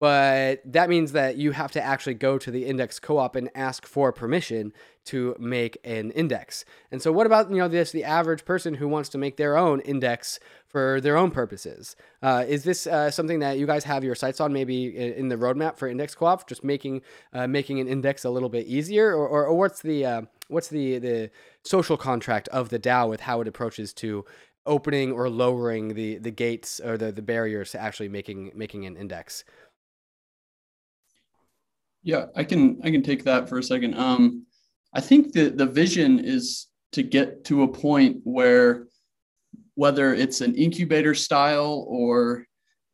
but that means that you have to actually go to the index co-op and ask for permission to make an index. And so what about you know this the average person who wants to make their own index for their own purposes? Uh, is this uh, something that you guys have your sights on maybe in, the roadmap for index co-op, just making uh, making an index a little bit easier, or, or, or what's the uh, what's the the social contract of the DAO with how it approaches to opening or lowering the the gates or the the barriers to actually making making an index? Yeah, I can I can take that for a second. Um, I think the the vision is to get to a point where whether it's an incubator style or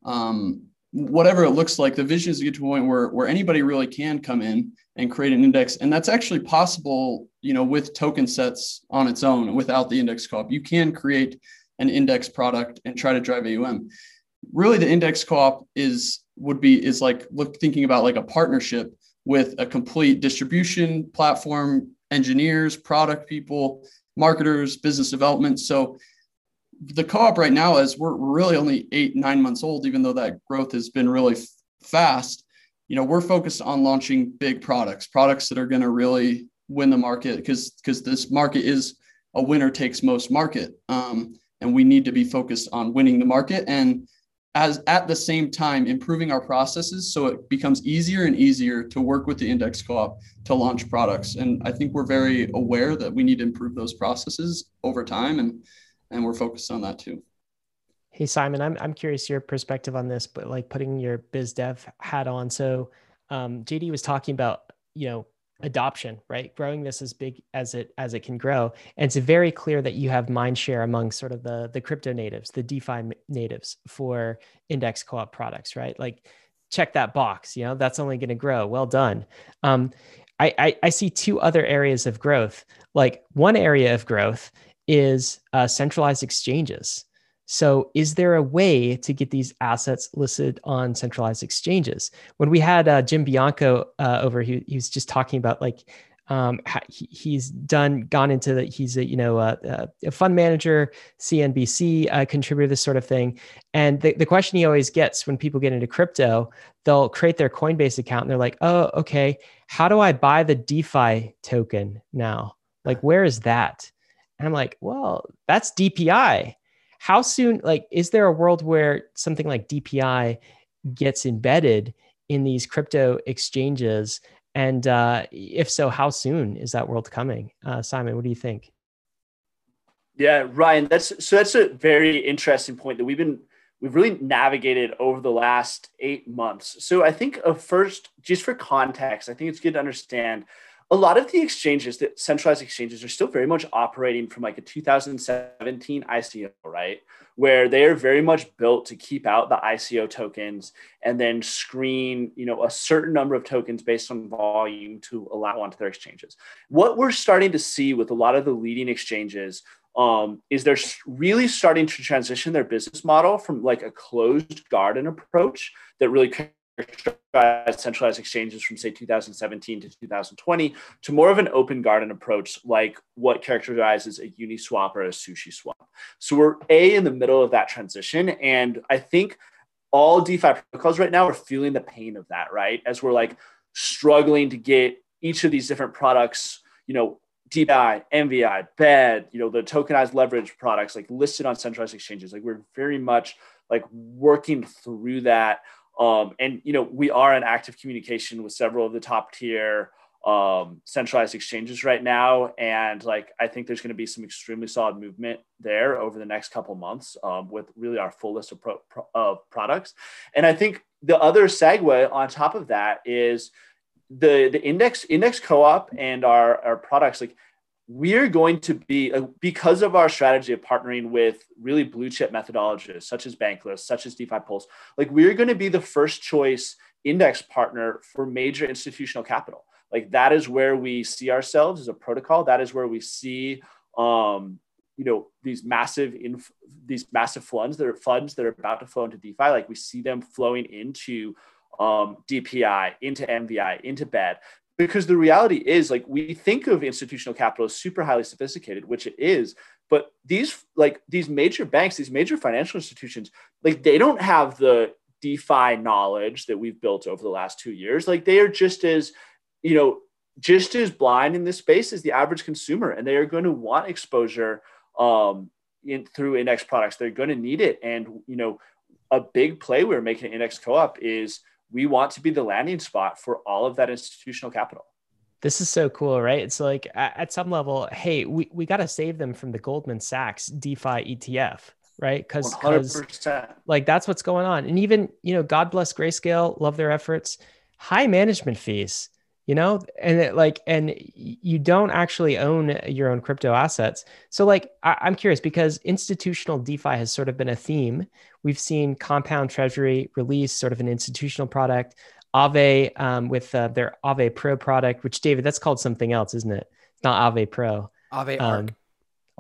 um, whatever it looks like, the vision is to get to a point where where anybody really can come in and create an index, and that's actually possible. You know, with token sets on its own, without the index co-op, you can create an index product and try to drive AUM. Really, the index co-op is would be is like look thinking about like a partnership with a complete distribution platform, engineers, product people, marketers, business development. So the co-op right now is we're really only eight nine months old, even though that growth has been really f- fast. You know, we're focused on launching big products, products that are going to really win the market because because this market is a winner takes most market, um, and we need to be focused on winning the market and as at the same time improving our processes so it becomes easier and easier to work with the index co-op to launch products. And i think we're very aware that we need to improve those processes over time and and we're focused on that too. Hey simon i'm, I'm curious your perspective on this but like putting your biz dev hat on. So um, jd was talking about you know adoption right? Growing this as big as it as it can grow. And it's very clear that you have mind share among sort of the the crypto natives the defi natives for index co-op products right? Like check that box you know that's only going to grow. Well done. Um, I, I, I see two other areas of growth. Like one area of growth is uh, centralized exchanges so, is there a way to get these assets listed on centralized exchanges? When we had uh, Jim Bianco uh, over, he, he, was just talking about like um, he, he's done gone into the he's a you know a, a fund manager, CNBC uh, contributor, this sort of thing. And the, the question he always gets when people get into crypto, they'll create their Coinbase account and they're like, oh, okay, how do I buy the DeFi token now? Like, where is that? And I'm like, well, that's DPI how soon like is there a world where something like dpi gets embedded in these crypto exchanges? And uh, if so how soon is that world coming? Uh, simon what do you think? Yeah ryan that's so that's a very interesting point that we've been we've really navigated over the last eight months. So i think of first just for context i think it's good to understand a lot of the exchanges that centralized exchanges are still very much operating from like a 2017 ICO, right? Where they are very much built to keep out the ICO tokens and then screen, you know, a certain number of tokens based on volume to allow onto their exchanges. What we're starting to see with a lot of the leading exchanges um, is they're really starting to transition their business model from like a closed garden approach that really centralized exchanges from say 2017 to 2020 to more of an open garden approach like what characterizes a uniswap or a sushi swap so we're a in the middle of that transition and i think all defi protocols right now are feeling the pain of that right? As we're like struggling to get each of these different products you know DPI, MVI, BED, you know, the tokenized leverage products like listed on centralized exchanges. Like we're very much like working through that um, and you know, we are in active communication with several of the top tier um, centralized exchanges right now, and like I think there's going to be some extremely solid movement there over the next couple months um, with really our full list of, pro- pro- of products. And I think the other segue on top of that is the the index index co-op and our our products like we're going to be uh, because of our strategy of partnering with really blue chip methodologists such as bankless such as defi pulse like we're going to be the first choice index partner for major institutional capital Like that is where we see ourselves as a protocol. That is where we see, um, you know, these massive inf- these massive funds that are funds that are about to flow into DeFi. Like we see them flowing into um, DPI, into MVI, into BED. Because the reality is, like, we think of institutional capital as super highly sophisticated, which it is. But these, like, these major banks, these major financial institutions, like, they don't have the DeFi knowledge that we've built over the last two years. Like, they are just as, you know, just as blind in this space as the average consumer, and they are going to want exposure um, in through index products. They're going to need it, and you know, a big play we're making at Index Co-op is we want to be the landing spot for all of that institutional capital. This is so cool, right? It's like at, some level, hey, we, we got to save them from the Goldman Sachs DeFi ETF, right? Because like that's what's going on. And even, you know, God bless Grayscale, love their efforts. High management fees you know and it, like and you don't actually own your own crypto assets so like I, i'm curious because institutional defi has sort of been a theme we've seen compound treasury release sort of an institutional product Aave um, with uh, their Aave Pro product, which David, that's called something else, isn't it? It's not Aave Pro. Aave Arc. Um,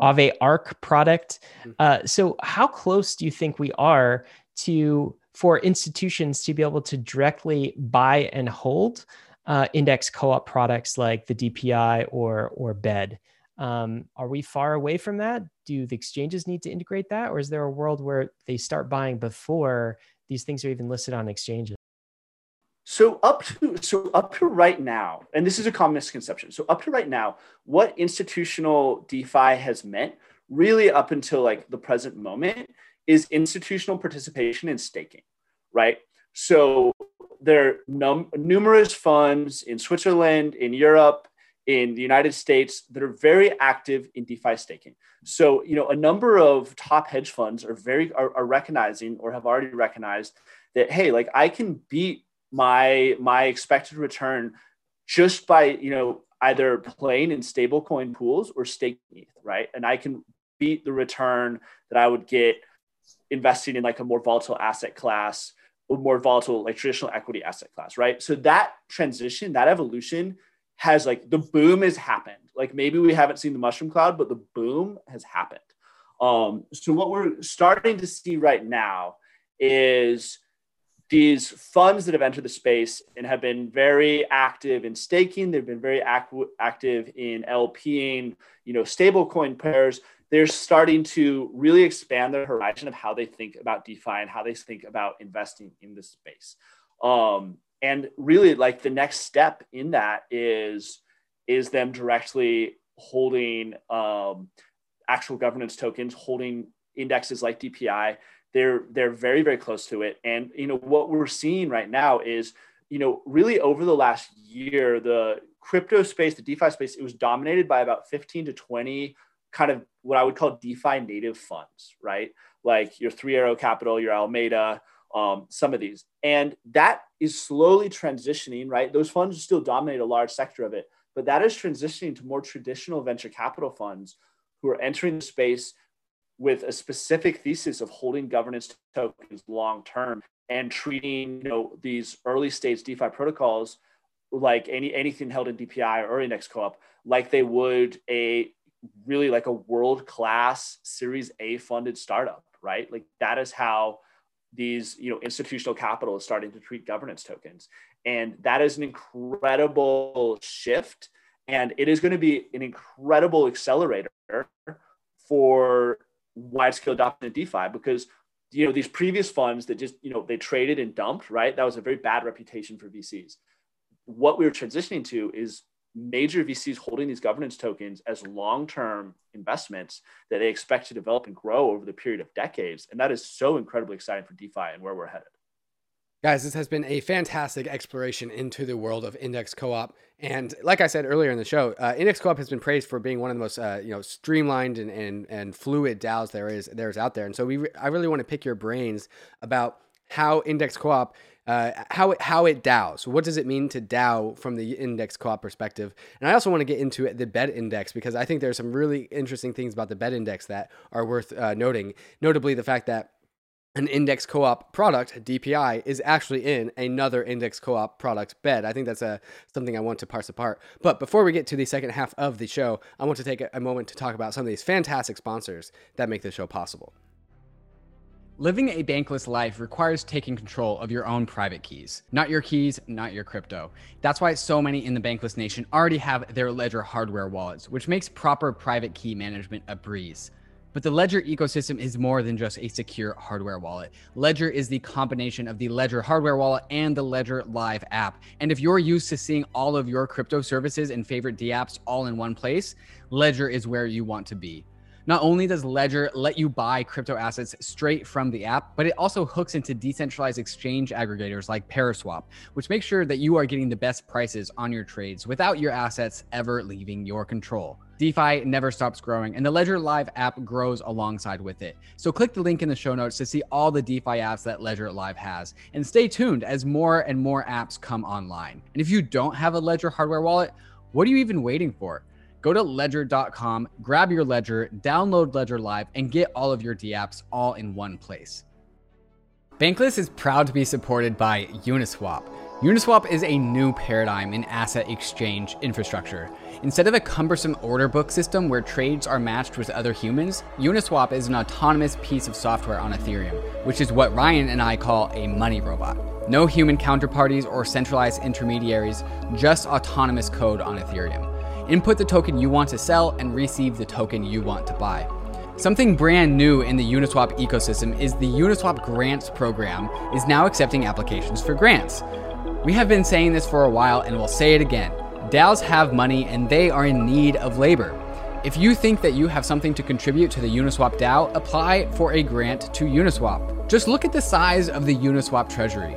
Aave Arc product. Mm-hmm. Uh, so, how close do you think we are to for institutions to be able to directly buy and hold uh, index co-op products like the DPI or or BED. Um, are we far away from that? Do the exchanges need to integrate that, or is there a world where they start buying before these things are even listed on exchanges? So up to so up to right now, and this is a common misconception. So up to right now, what institutional DeFi has meant, really up until like the present moment, is institutional participation in staking, right? So there are num- numerous funds in Switzerland, in Europe, in the United States that are very active in DeFi staking. So, you know, a number of top hedge funds are very are, are recognizing or have already recognized that hey, like I can beat my my expected return just by you know either playing in stablecoin pools or staking right? And I can beat the return that I would get investing in like a more volatile asset class more volatile, like traditional equity asset class, right? So that transition, that evolution has like the boom has happened. Like maybe we haven't seen the mushroom cloud, but the boom has happened. Um, so what we're starting to see right now is these funds that have entered the space and have been very active in staking. They've been very ac- active in LPing, you know, stablecoin pairs they're starting to really expand their horizon of how they think about DeFi and how they think about investing in this space. Um, and really, like the next step in that is is them directly holding um, actual governance tokens, holding indexes like DPI. They're they're very very close to it. And you know what we're seeing right now is you know really over the last year the crypto space, the DeFi space, it was dominated by about 15 to 20 kind of what I would call DeFi native funds, right? Like your Three Arrow Capital, your Alameda, um, some of these. And that is slowly transitioning, right? Those funds still dominate a large sector of it, but that is transitioning to more traditional venture capital funds who are entering the space with a specific thesis of holding governance tokens long term and treating you know these early stage DeFi protocols like any anything held in DPI or index co-op like they would a really like a world class Series A funded startup, right? Like that is how these you know institutional capital is starting to treat governance tokens, and that is an incredible shift, and it is going to be an incredible accelerator for wide scale adoption of DeFi because you know these previous funds that just you know they traded and dumped, right? That was a very bad reputation for VCs. What we are transitioning to is major VCs holding these governance tokens as long term investments that they expect to develop and grow over the period of decades. And that is so incredibly exciting for DeFi and where we're headed. Guys, this has been a fantastic exploration into the world of Index Co-op, and like I said earlier in the show, uh, Index Co-op has been praised for being one of the most uh, you know streamlined and, and and fluid DAOs there is there is out there. And so we, re- I really want to pick your brains about how Index Co-op uh, how it, how it DAOs. What does it mean to DAO from the index co-op perspective? And I also want to get into the BED index because I think there's some really interesting things about the BED index that are worth uh, noting. Notably, the fact that an index co-op product, DPI, is actually in another index co-op product bed. I think that's a something I want to parse apart. But before we get to the second half of the show, I want to take a moment to talk about some of these fantastic sponsors that make the show possible. Living a bankless life requires taking control of your own private keys. Not your keys, not your crypto. That's why so many in the bankless nation already have their Ledger hardware wallets, which makes proper private key management a breeze. But the Ledger ecosystem is more than just a secure hardware wallet. Ledger is the combination of the Ledger hardware wallet and the Ledger Live app. And if you're used to seeing all of your crypto services and favorite dApps all in one place, Ledger is where you want to be. Not only does Ledger let you buy crypto assets straight from the app, but it also hooks into decentralized exchange aggregators like Paraswap, which makes sure that you are getting the best prices on your trades without your assets ever leaving your control. DeFi never stops growing, and the Ledger Live app grows alongside with it. So click the link in the show notes to see all the DeFi apps that Ledger Live has, and stay tuned as more and more apps come online. And if you don't have a Ledger hardware wallet, what are you even waiting for? Go to ledger.com, grab your ledger, download Ledger Live, and get all of your dApps all in one place. Bankless is proud to be supported by Uniswap. Uniswap is a new paradigm in asset exchange infrastructure. Instead of a cumbersome order book system where trades are matched with other humans, Uniswap is an autonomous piece of software on Ethereum, which is what Ryan and I call a money robot. No human counterparties or centralized intermediaries, just autonomous code on Ethereum. Input the token you want to sell and receive the token you want to buy. Something brand new in the Uniswap ecosystem is the Uniswap Grants program is now accepting applications for grants. We have been saying this for a while and we'll say it again. DAOs have money and they are in need of labor. If you think that you have something to contribute to the Uniswap DAO, apply for a grant to Uniswap. Just look at the size of the Uniswap treasury.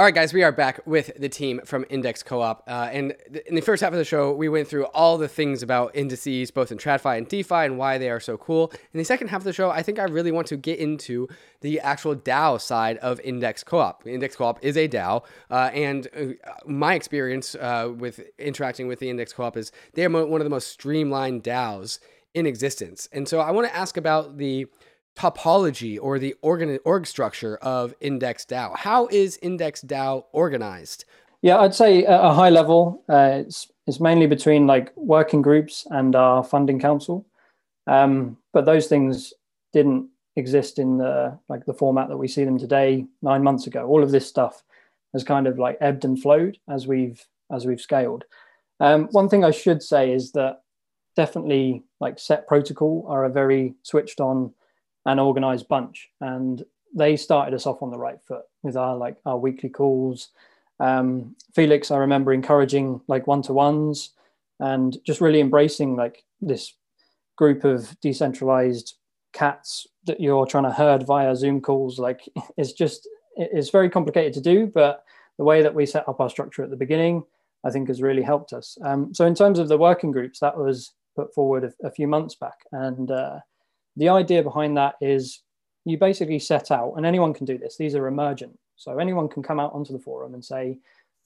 All right, guys, we are back with the team from Index Co-op, uh, and th- in the first half of the show, we went through all the things about indices, both in TradFi and DeFi, and why they are so cool. In the second half of the show, I think I really want to get into the actual DAO side of Index Co-op. Index Co-op is a DAO, uh, and uh, my experience uh, with interacting with the Index Co-op is they are mo- one of the most streamlined DAOs in existence. And so, I want to ask about the topology or the organ- org structure of Index DAO. How is Index DAO organized? Yeah, I'd say at a high level, uh, it's, it's mainly between like working groups and our funding council. Um, but those things didn't exist in the like the format that we see them today nine months ago. All of this stuff has kind of like ebbed and flowed as we've as we've scaled. Um, one thing I should say is that definitely like set protocol are a very switched on an organized bunch. And they started us off on the right foot with our like our weekly calls. Um, felix i remember encouraging like one-to-ones and just really embracing like this group of decentralized cats that you're trying to herd via zoom calls. Like it's just it's very complicated to do but the way that we set up our structure at the beginning i think has really helped us. Um, so in terms of the working groups that was put forward a, a few months back. And uh, the idea behind that is you basically set out, and anyone can do this, these are emergent. So anyone can come out onto the forum and say,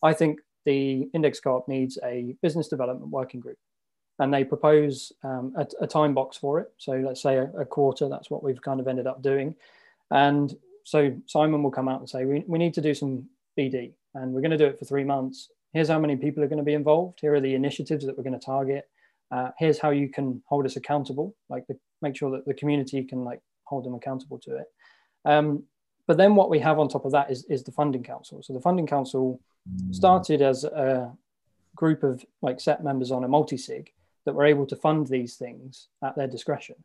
I think the index co-op needs a business development working group. And they propose um, a, a, time box for it. So let's say a, a, quarter, that's what we've kind of ended up doing. And so Simon will come out and say, we, we need to do some BD and we're going to do it for three months. Here's how many people are going to be involved. Here are the initiatives that we're going to target. Uh, here's how you can hold us accountable, like the make sure that the community can like hold them accountable to it. Um, but then what we have on top of that is, is the funding council. So the funding council started as a group of like set members on a multi-sig that were able to fund these things at their discretion.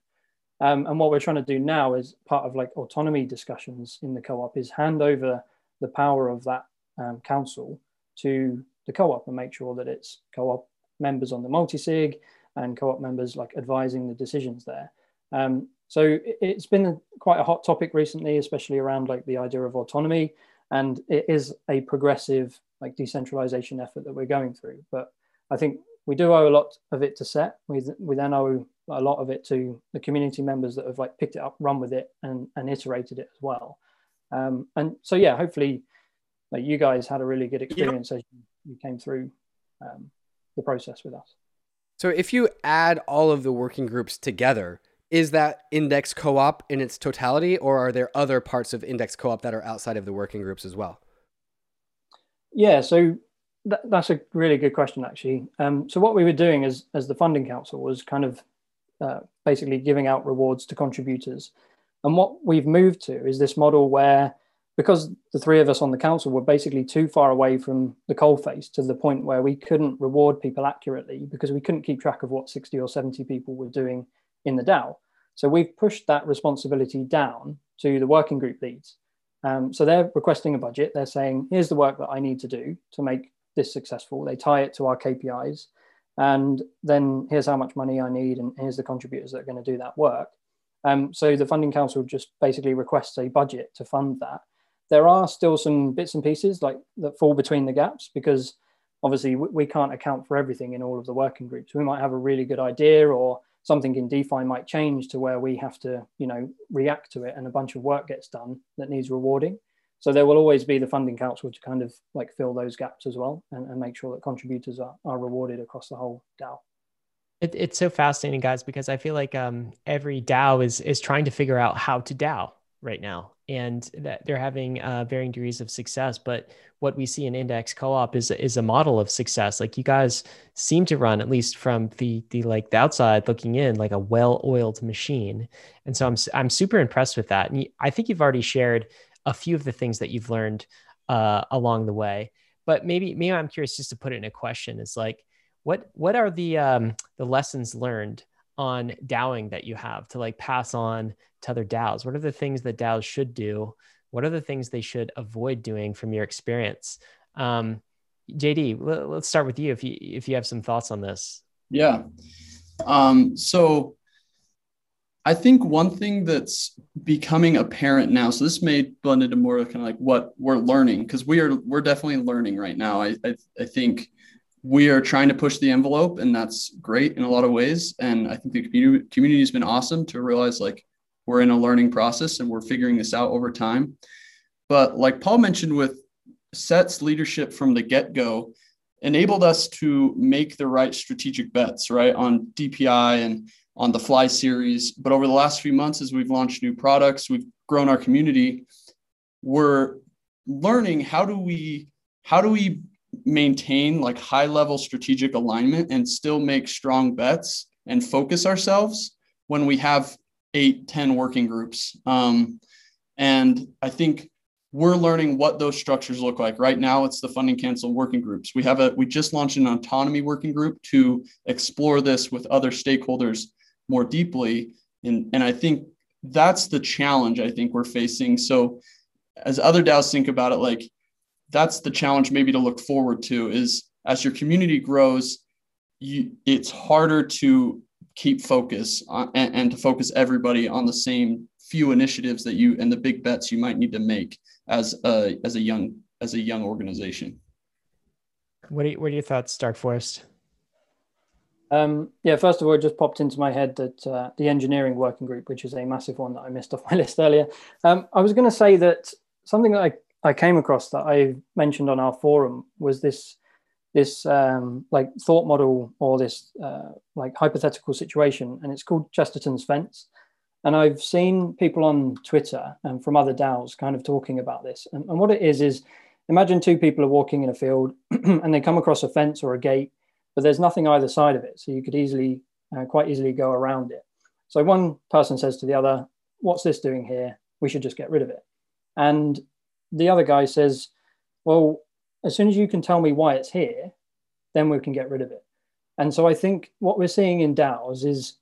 Um, and what we're trying to do now is part of like autonomy discussions in the co-op is hand over the power of that um, council to the co-op and make sure that it's co-op members on the multi-sig and co-op members like advising the decisions there. Um, so it's been quite a hot topic recently, especially around like the idea of autonomy. and it is a progressive like decentralization effort that we're going through. But I think we do owe a lot of it to Set. We, we then owe a lot of it to the community members that have like picked it up, run with it, and, and iterated it as well. Um, and so yeah, hopefully, like you guys had a really good experience as you, you came through um, the process with us. So if you add all of the working groups together, is that index co-op in its totality, or are there other parts of index co-op that are outside of the working groups as well? Yeah, so th- that's a really good question, actually. Um, so what we were doing as as the funding council was kind of uh, basically giving out rewards to contributors, and what we've moved to is this model where because the three of us on the council were basically too far away from the coalface to the point where we couldn't reward people accurately because we couldn't keep track of what 60 or 70 people were doing in the DAO. So we've pushed that responsibility down to the working group leads. Um, so they're requesting a budget. They're saying, here's the work that I need to do to make this successful. They tie it to our KPIs. And then here's how much money I need, and here's the contributors that are going to do that work. Um, so the funding council just basically requests a budget to fund that. There are still some bits and pieces like that fall between the gaps because obviously we, we can't account for everything in all of the working groups. We might have a really good idea or something in DeFi might change to where we have to, you know, react to it and a bunch of work gets done that needs rewarding. So there will always be the funding council to kind of like fill those gaps as well and, and make sure that contributors are, are rewarded across the whole DAO. It, it's so fascinating, guys, because I feel like um, every DAO is is trying to figure out how to DAO right now, and that they're having uh, varying degrees of success. But what we see in Index Co-op is is a model of success. Like you guys seem to run, at least from the the like the outside looking in, like a well-oiled machine. And so I'm I'm super impressed with that. And I think you've already shared a few of the things that you've learned uh, along the way. But maybe maybe I'm curious just to put it in a question. Is like what what are the um, the lessons learned on DAOing that you have to like pass on to other DAOs? What are the things that DAOs should do? What are the things they should avoid doing from your experience? Um, JD, let, us start with you if you if you have some thoughts on this. Yeah. Um, so I think one thing that's becoming apparent now, so this may blend into more of kind of like what we're learning, because we are we're definitely learning right now. I, I, I think we are trying to push the envelope, and that's great in a lot of ways. And I think the community community has been awesome to realize like we're in a learning process and we're figuring this out over time. But like Paul mentioned, with Set's leadership from the get go, enabled us to make the right strategic bets, right, on DPI and on the FLI series. But over the last few months, as we've launched new products, we've grown our community. We're learning how do we how do we maintain like high level strategic alignment and still make strong bets and focus ourselves when we have eight ten working groups um, and i think we're learning what those structures look like right now it's the funding council working groups we have a we just launched an autonomy working group to explore this with other stakeholders more deeply. And, and I think that's the challenge I think we're facing. So as other DAOs think about it, like that's the challenge maybe to look forward to is as your community grows, you, it's harder to keep focus on, and, and to focus everybody on the same few initiatives that you and the big bets you might need to make as a as a young as a young organization. What are, what are your thoughts, Dark Forest? Um, yeah, first of all, it just popped into my head that uh, the engineering working group, which is a massive one that I missed off my list earlier. Um, I was going to say that something that I, I came across that I mentioned on our forum was this this um, like thought model or this uh, like hypothetical situation, and it's called Chesterton's fence. And I've seen people on Twitter and from other DAOs kind of talking about this. And, and what it is is, imagine two people are walking in a field and they come across a fence or a gate but there's nothing either side of it. So you could easily, uh, quite easily go around it. So one person says to the other, What's this doing here? We should just get rid of it. And the other guy says, Well, as soon as you can tell me why it's here, then we can get rid of it. And so I think what we're seeing in DAOs is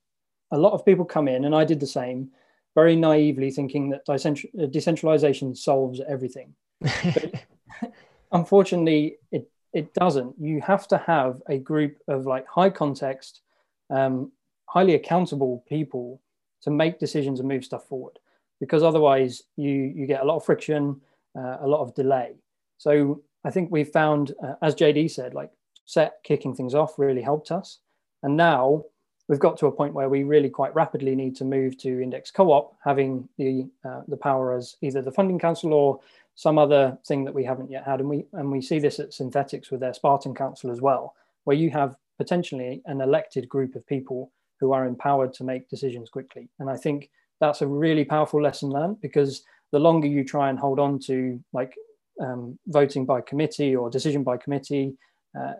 a lot of people come in, and I did the same, very naively thinking that uh, decentralization solves everything. unfortunately, it it doesn't. You have to have a group of like high context, um, highly accountable people to make decisions and move stuff forward, because otherwise you you get a lot of friction. uh, a lot of delay. So I think we found, uh, as JD said, like set kicking things off really helped us. And now we've got to a point where we really quite rapidly need to move to index co-op, having the uh, the power as either the funding council or some other thing that we haven't yet had. And we and we see this at Synthetix with their Spartan Council as well, where you have potentially an elected group of people who are empowered to make decisions quickly. And I think that's a really powerful lesson learned because the longer you try and hold on to like um, voting by committee or decision by committee, uh,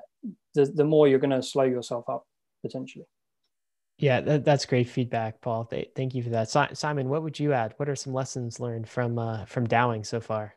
the, the more you're going to slow yourself up potentially. Yeah, that, that's great feedback, Paul. Thank you for that. Simon, what would you add? What are some lessons learned from uh, from DAOing so far?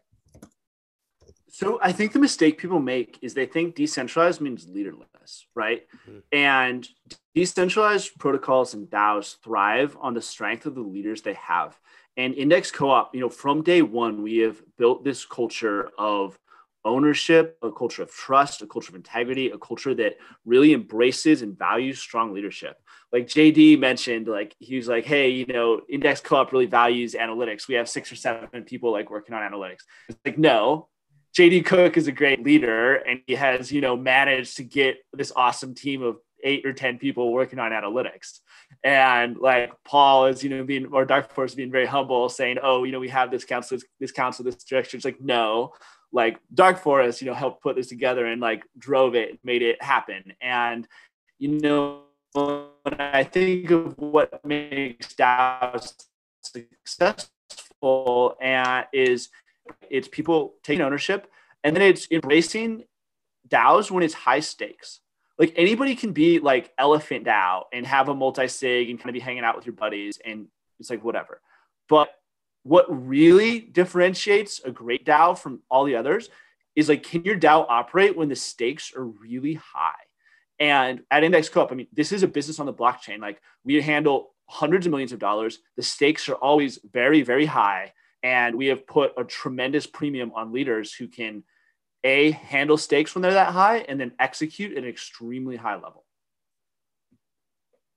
So I think the mistake people make is they think decentralized means leaderless, right? Mm-hmm. And decentralized protocols and DAOs thrive on the strength of the leaders they have. And Index Co-op, you know, from day one, we have built this culture of ownership, a culture of trust, a culture of integrity, a culture that really embraces and values strong leadership. Like JD mentioned, like he was like, hey, you know, Index Co-op really values analytics. We have six or seven people like working on analytics. It's like, no, JD Cook is a great leader and he has, you know, managed to get this awesome team of eight or 10 people working on analytics. And like Paul is, you know, being, or Dark Forest being very humble saying, oh, you know, we have this council, this, this council, this direction. It's like, no, like Dark Forest, you know, helped put this together and like drove it, made it happen. And, you know, when I think of what makes DAOs successful and is it's people taking ownership, and then it's embracing DAOs when it's high stakes. Like anybody can be like Elephant DAO and have a multi sig and kind of be hanging out with your buddies, and it's like whatever. But what really differentiates a great DAO from all the others is like, can your DAO operate when the stakes are really high? And at Index Co-op, I mean, this is a business on the blockchain. Like we handle hundreds of millions of dollars. The stakes are always very, very high. And we have put a tremendous premium on leaders who can a handle stakes when they're that high and then execute at an extremely high level.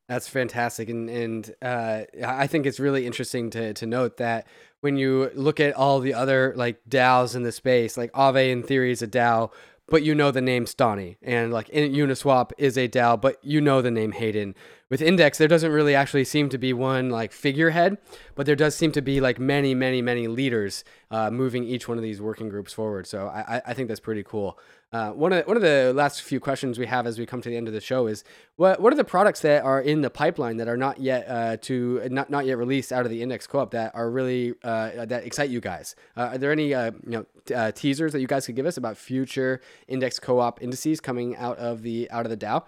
That's fantastic, and and uh, I think it's really interesting to to note that when you look at all the other like DAOs in the space, like Aave in theory is a DAO, but you know the name Stani, and like Uniswap is a DAO, but you know the name Hayden with index there doesn't really actually seem to be one like figurehead but there does seem to be like many many many leaders uh, moving each one of these working groups forward so i, I think that's pretty cool uh, one of one of the last few questions we have as we come to the end of the show is what what are the products that are in the pipeline that are not yet uh, to not not yet released out of the index co-op that are really uh, that excite you guys? Uh, are there any uh, you know t- teasers that you guys could give us about future index co-op indices coming out of the out of the DAO?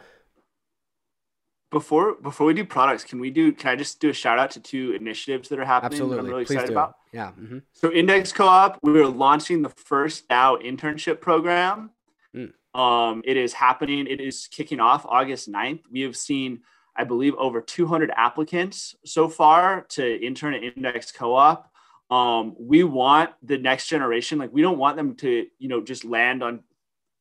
Before before we do products, can we do? Can I just do a shout out to two initiatives that are happening? Absolutely, I'm really Please excited do. about. Yeah. Mm-hmm. So Index Co-op, we are launching the first DAO internship program. Mm. Um, it is happening. It is kicking off August 9th. We have seen, I believe, over 200 applicants so far to intern at Index Co-op. Um, we want the next generation, like we don't want them to, you know, just land on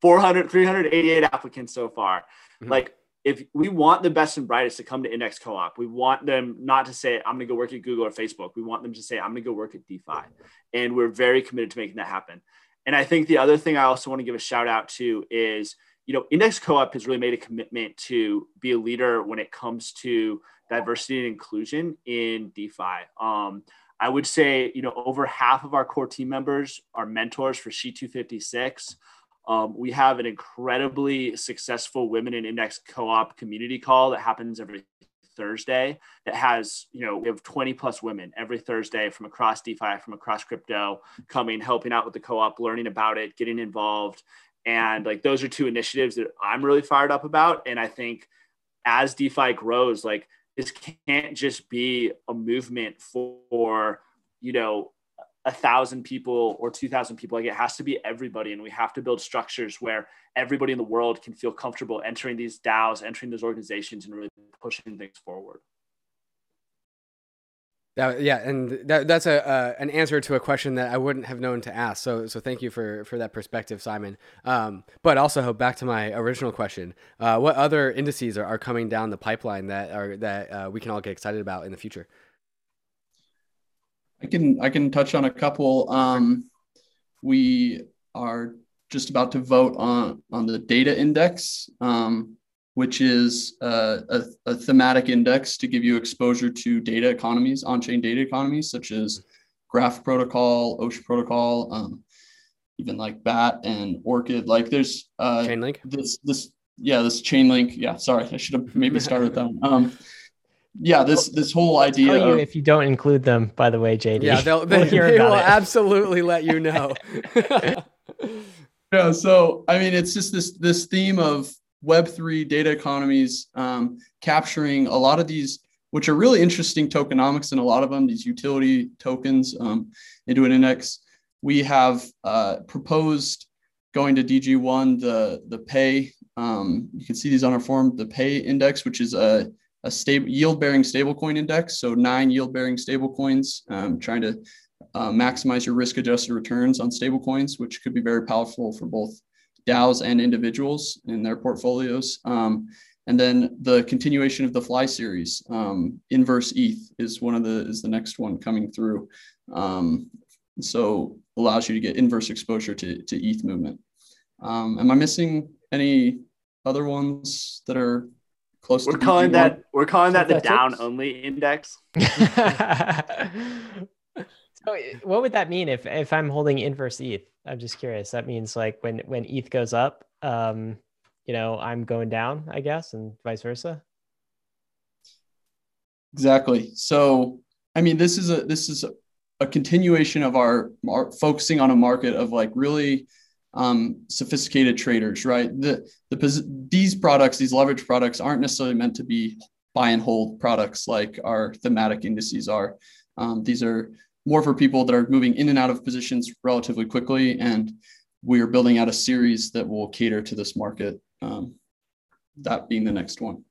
400, 388 applicants so far. Mm-hmm. Like if we want the best and brightest to come to Index Co-op, we want them not to say, I'm going to go work at Google or Facebook. We want them to say, I'm going to go work at DeFi. And we're very committed to making that happen. And I think the other thing I also want to give a shout out to is, you know, Index Co-op has really made a commitment to be a leader when it comes to diversity and inclusion in DeFi. Um, I would say, you know, over half of our core team members are mentors for SHE-256. Um, we have an incredibly successful Women in Index Co-op community call that happens every Thursday that has, you know, we have 20 plus women every Thursday from across DeFi, from across crypto, coming, helping out with the co-op, learning about it, getting involved. And like those are two initiatives that I'm really fired up about. And I think as DeFi grows, like this can't just be a movement for, you know, a thousand people or 2000 people like it has to be everybody and we have to build structures where everybody in the world can feel comfortable entering these daos entering those organizations and really pushing things forward that, yeah, and that, that's a uh, an answer to a question that I wouldn't have known to ask. So so thank you for for that perspective, Simon. Um, but also back to my original question: uh, What other indices are, are coming down the pipeline that are that uh, we can all get excited about in the future? I can I can touch on a couple. Um, we are just about to vote on on the data index, um, which is uh, a, a, thematic index to give you exposure to data economies, on-chain data economies, such as Graph Protocol, Ocean Protocol, um, even like Bat and Orchid. Like there's uh, Chainlink. This this yeah this Chainlink. Yeah, sorry, I should have maybe started with that. One. Um, yeah, this this whole idea. Tell you of, if you don't include them, by the way, JD. Yeah, they'll, they, we'll they will it. absolutely let you know. yeah, so I mean, it's just this this theme of Web3 data economies um, capturing a lot of these, which are really interesting tokenomics and a lot of them, these utility tokens um, into an index. We have uh, proposed going to DG1, the, the pay, um, you can see these on our form, the pay index, which is a, a stable yield bearing stablecoin index. So nine yield bearing stablecoins, um, trying to uh, maximize your risk adjusted returns on stablecoins, which could be very powerful for both DAOs and individuals in their portfolios. Um, and then the continuation of the FLI series, um, inverse ETH is one of the is the next one coming through. Um, so allows you to get inverse exposure to, to ETH movement. Um, am I missing any other ones that are close? We're to calling that we're calling that the down only index. so what would that mean if if I'm holding inverse ETH? I'm just curious. That means like when when ETH goes up, um, you know, I'm going down, I guess, and vice versa. Exactly. So, I mean, this is a this is a, a continuation of our, our, focusing on a market of like really um, sophisticated traders, right? The the these products, these leverage products, aren't necessarily meant to be buy and hold products like our thematic indices are. Um, these are more for people that are moving in and out of positions relatively quickly. And we are building out a series that will cater to this market, um, that being the next one.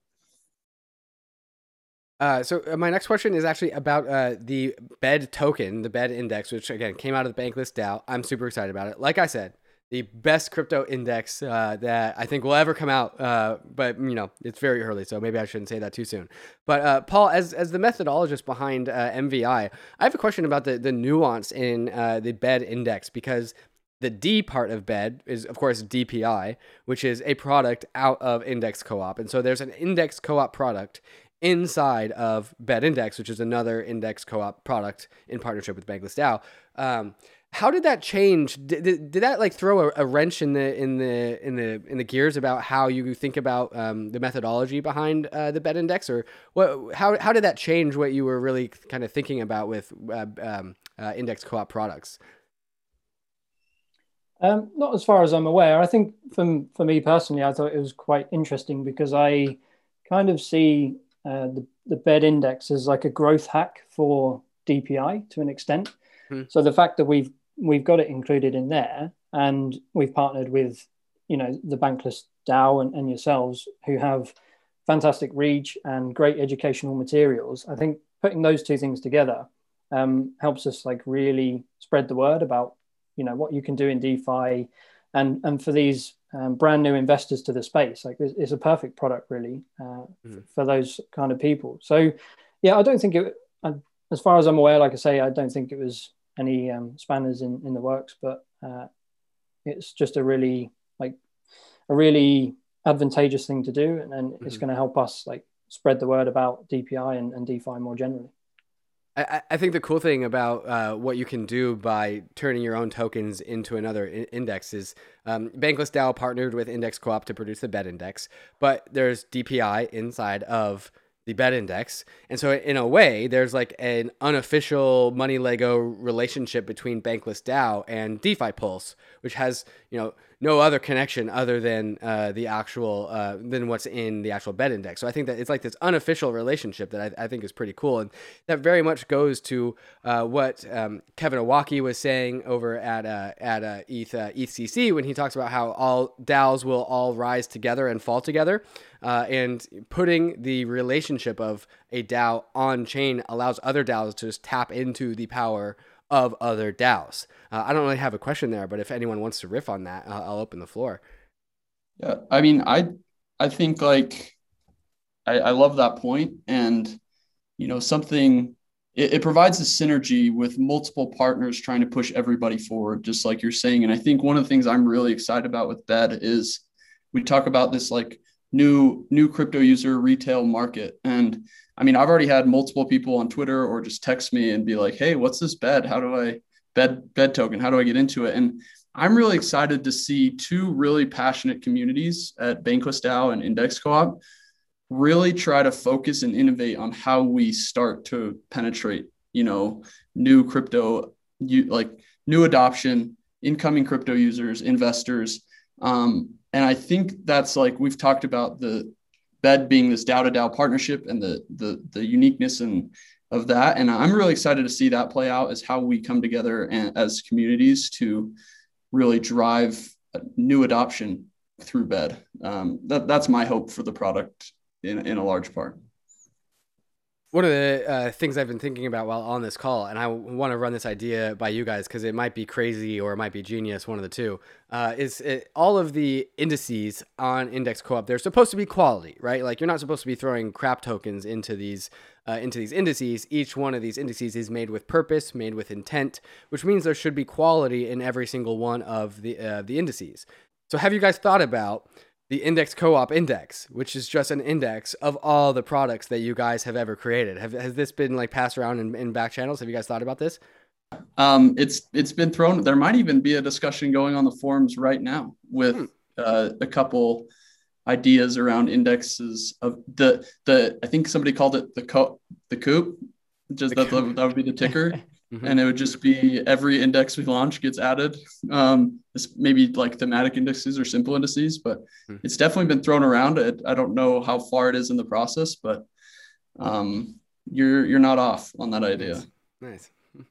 Uh, so uh, my next question is actually about uh, the BED token, the BED index, which again came out of the Bankless DAO. I'm super excited about it. Like I said, the best crypto index uh, that I think will ever come out. Uh, but you know, it's very early, so maybe I shouldn't say that too soon. But uh, Paul, as as the methodologist behind uh, MVI, I have a question about the the nuance in uh, the BED index because the D part of BED is, of course, DPI, which is a product out of Index Co-op, and so there's an Index Co-op product inside of BED Index, which is another Index Co-op product in partnership with Bankless DAO. Um, how did that change? Did, did, did that like throw a, a, wrench in the in the in the in the gears about how you think about um, the methodology behind uh, the BED index, or what? How how did that change what you were really kind of thinking about with uh, um, uh, index co-op products? Um, not as far as I'm aware. I think for for me personally, I thought it was quite interesting because I kind of see uh, the the BED index as like a growth hack for DPI to an extent. Hmm. So the fact that we've we've got it included in there, and we've partnered with, you know, the Bankless DAO and, and yourselves who have fantastic reach and great educational materials. I think putting those two things together um, helps us like really spread the word about, you know, what you can do in DeFi, and and for these um, brand new investors to the space, like it's, it's a perfect product really uh, mm. for those kind of people. So, yeah, I don't think it. I, as far as I'm aware, like I say, I don't think it was any um, spanners in, in the works, but uh, it's just a really like a really advantageous thing to do, and, and mm-hmm. it's going to help us like spread the word about DPI and, and DeFi more generally. I, I think the cool thing about uh, what you can do by turning your own tokens into another I- index is um, Bankless DAO partnered with Index Co-op to produce the BED index, but there's DPI inside of the BED index. And so, in a way, there's like an unofficial money Lego relationship between Bankless DAO and DeFi Pulse, which has, you know, no other connection other than uh, the actual uh, than what's in the actual BED index. So I think that it's like this unofficial relationship that I, I think is pretty cool, and that very much goes to uh, what um, Kevin Owocki was saying over at uh, at uh, ETH uh, EthCC when he talks about how all DAOs will all rise together and fall together, and putting the relationship of a DAO on chain allows other DAOs to just tap into the power of other DAOs. Uh, I don't really have a question there, but if anyone wants to riff on that, I'll, I'll open the floor. Yeah, I mean, I I think like I, I love that point, and you know something it, it provides a synergy with multiple partners trying to push everybody forward, just like you're saying. And I think one of the things I'm really excited about with Bed is we talk about this like new new crypto user retail market. And I mean, I've already had multiple people on Twitter or just text me and be like, "Hey, what's this bed? How do I bed bed token? How do I get into it?" And I'm really excited to see two really passionate communities at Bankless DAO and Index Co-op really try to focus and innovate on how we start to penetrate, you know, new crypto, you like new adoption, incoming crypto users, investors. Um, and I think that's like we've talked about the bed being this DAO to DAO partnership and the the the uniqueness and of that. And I'm really excited to see that play out as how we come together and, as communities to really drive new adoption through bed. Um, that, that's my hope for the product in, in a large part. One of the uh, things I've been thinking about while on this call, and I want to run this idea by you guys because it might be crazy or it might be genius, one of the two, uh, is it, all of the indices on Index Co-op. They're supposed to be quality, right? Like you're not supposed to be throwing crap tokens into these uh, into these indices. Each one of these indices is made with purpose, made with intent, which means there should be quality in every single one of the uh, the indices. So, have you guys thought about the index co-op index which is just an index of all the products that you guys have ever created. Have, has this been like passed around in, in back channels? Have you guys thought about this? Um, it's it's been thrown there might even be a discussion going on the forums right now with hmm. uh, a couple ideas around indexes of the the i think somebody called it the co the coop. Just that, that would be the ticker Mm-hmm. And it would just be every index we launch gets added. Um, it's maybe like thematic indexes or simple indices, but mm-hmm. it's definitely been thrown around. It, I don't know how far it is in the process, but um, you're you're not off on that idea. Nice.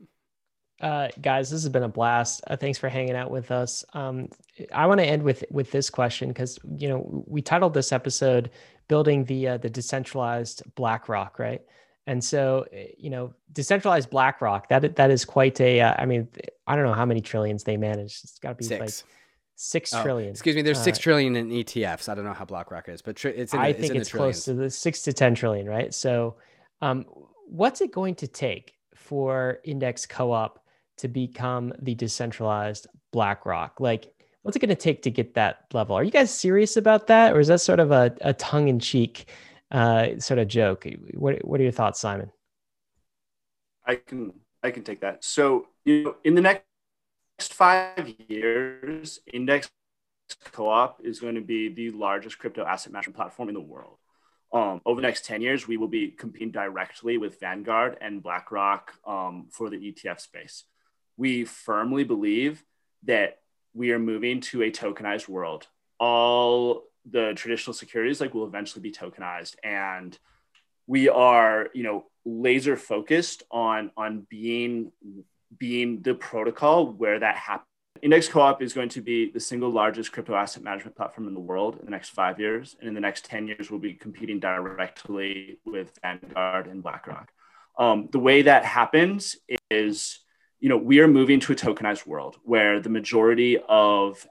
Uh, guys, this has been a blast. Uh, thanks for hanging out with us. Um, I want to end with with this question because you know we titled this episode "Building the uh, the Decentralized BlackRock," right? And so, eh, you know, decentralized BlackRock, that that is quite a. Uh, I mean, I don't know how many trillions they manage. It's got to be six. like six oh, trillion. Excuse me, there's uh, six trillion in ETFs. I don't know how BlackRock is, but it's. In I think it's, it's close to the six to ten trillion, right? So, um, what's it going to take for Index Co-op to become the decentralized BlackRock? Like, what's it going to take to get that level? Are you guys serious about that, or is that sort of a, a tongue in cheek? Uh, sort of joke. What What are your thoughts, Simon? I can I can take that. So you know, in the next five years, Index Co-op is going to be the largest crypto asset management platform in the world. Um, over the next 10 years, we will be competing directly with Vanguard and BlackRock um, for the ETF space. We firmly believe that we are moving to a tokenized world. All the traditional securities like will eventually be tokenized. And we are you know laser focused on on being being the protocol where that happens index co-op is going to be the single largest crypto asset management platform in the world in the next five years. And in the next 10 years we'll be competing directly with vanguard and blackrock. Um, the way that happens is you know we are moving to a tokenized world where the majority of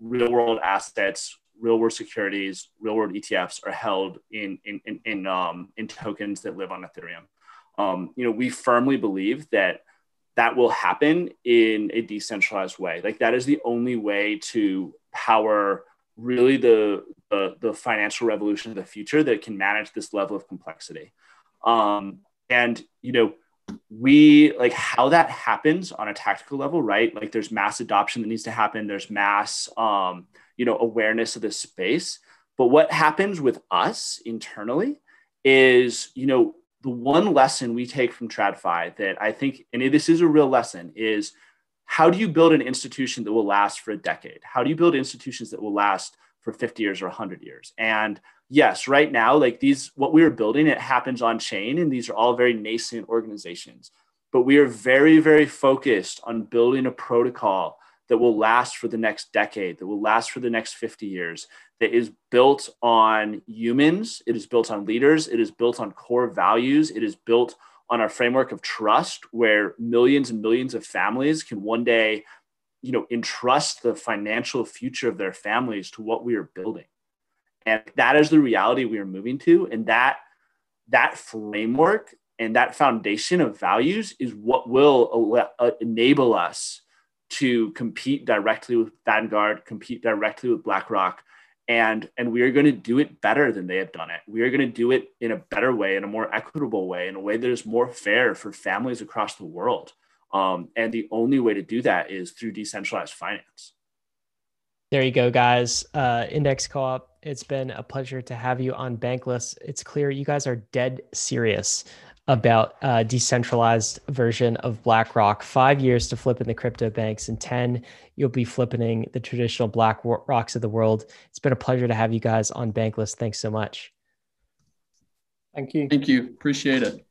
real world assets real world securities, real world ETFs are held in in in in, um, in tokens that live on Ethereum. Um, you know, we firmly believe that that will happen in a decentralized way. Like that is the only way to power really the the, the financial revolution of the future that can manage this level of complexity. Um, and you know, we like how that happens on a tactical level, right? Like there's mass adoption that needs to happen. There's mass um, you know awareness of this space. But what happens with us internally is you know the one lesson we take from tradfi that i think and this is a real lesson is how do you build an institution that will last for a decade? How do you build institutions that will last for 50 years or 100 years? And yes right now like these what we are building it happens on chain and these are all very nascent organizations. But we are very very focused on building a protocol that will last for the next decade, that will last for the next 50 years, that is built on humans, it is built on leaders, it is built on core values, it is built on our framework of trust where millions and millions of families can one day you know entrust the financial future of their families to what we are building. And that is the reality we are moving to and that that framework And that foundation of values is what will uh, enable us to compete directly with Vanguard, compete directly with BlackRock, and and we are going to do it better than they have done it. We are going to do it in a better way, in a more equitable way, in a way that is more fair for families across the world. Um, and the only way to do that is through decentralized finance. There you go, guys. Uh, Index Co-op. It's been a pleasure to have you on Bankless. It's clear you guys are dead serious about a decentralized version of BlackRock. Five years to flip in the crypto banks, and 10, you'll be flipping the traditional Black Rocks of the world. It's been a pleasure to have you guys on Bankless. Thanks so much. Thank you. Thank you. Appreciate it.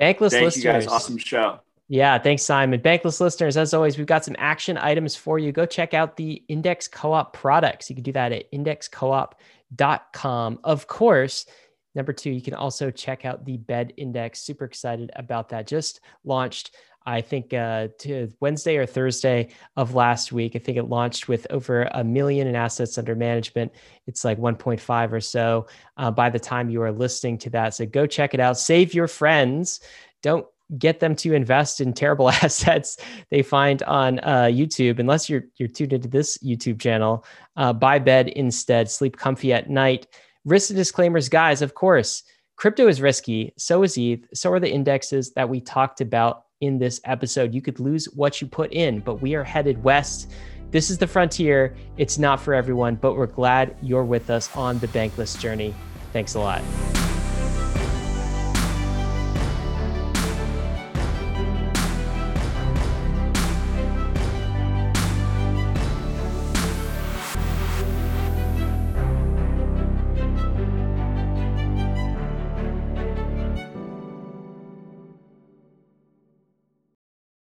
Bankless Thank listeners. you guys. Awesome show. Yeah, thanks, Simon. Bankless listeners, as always, we've got some action items for you. Go check out the Index Co op products. You can do that at indexcoop.com. Of course, Number two, you can also check out the bed index. Super excited about that. Just launched, I think, uh, to Wednesday or Thursday of last week. I think it launched with over a million in assets under management. It's like 1.5 or so uh, by the time you are listening to that. So go check it out. Save your friends. Don't get them to invest in terrible assets they find on uh, YouTube, unless you're you're tuned into this YouTube channel. Uh, buy bed instead. Sleep comfy at night. Risk disclaimers, guys, of course, crypto is risky. So is ETH. So are the indexes that we talked about in this episode. You could lose what you put in, but we are headed west. This is the frontier. It's not for everyone, but we're glad you're with us on the bankless journey. Thanks a lot.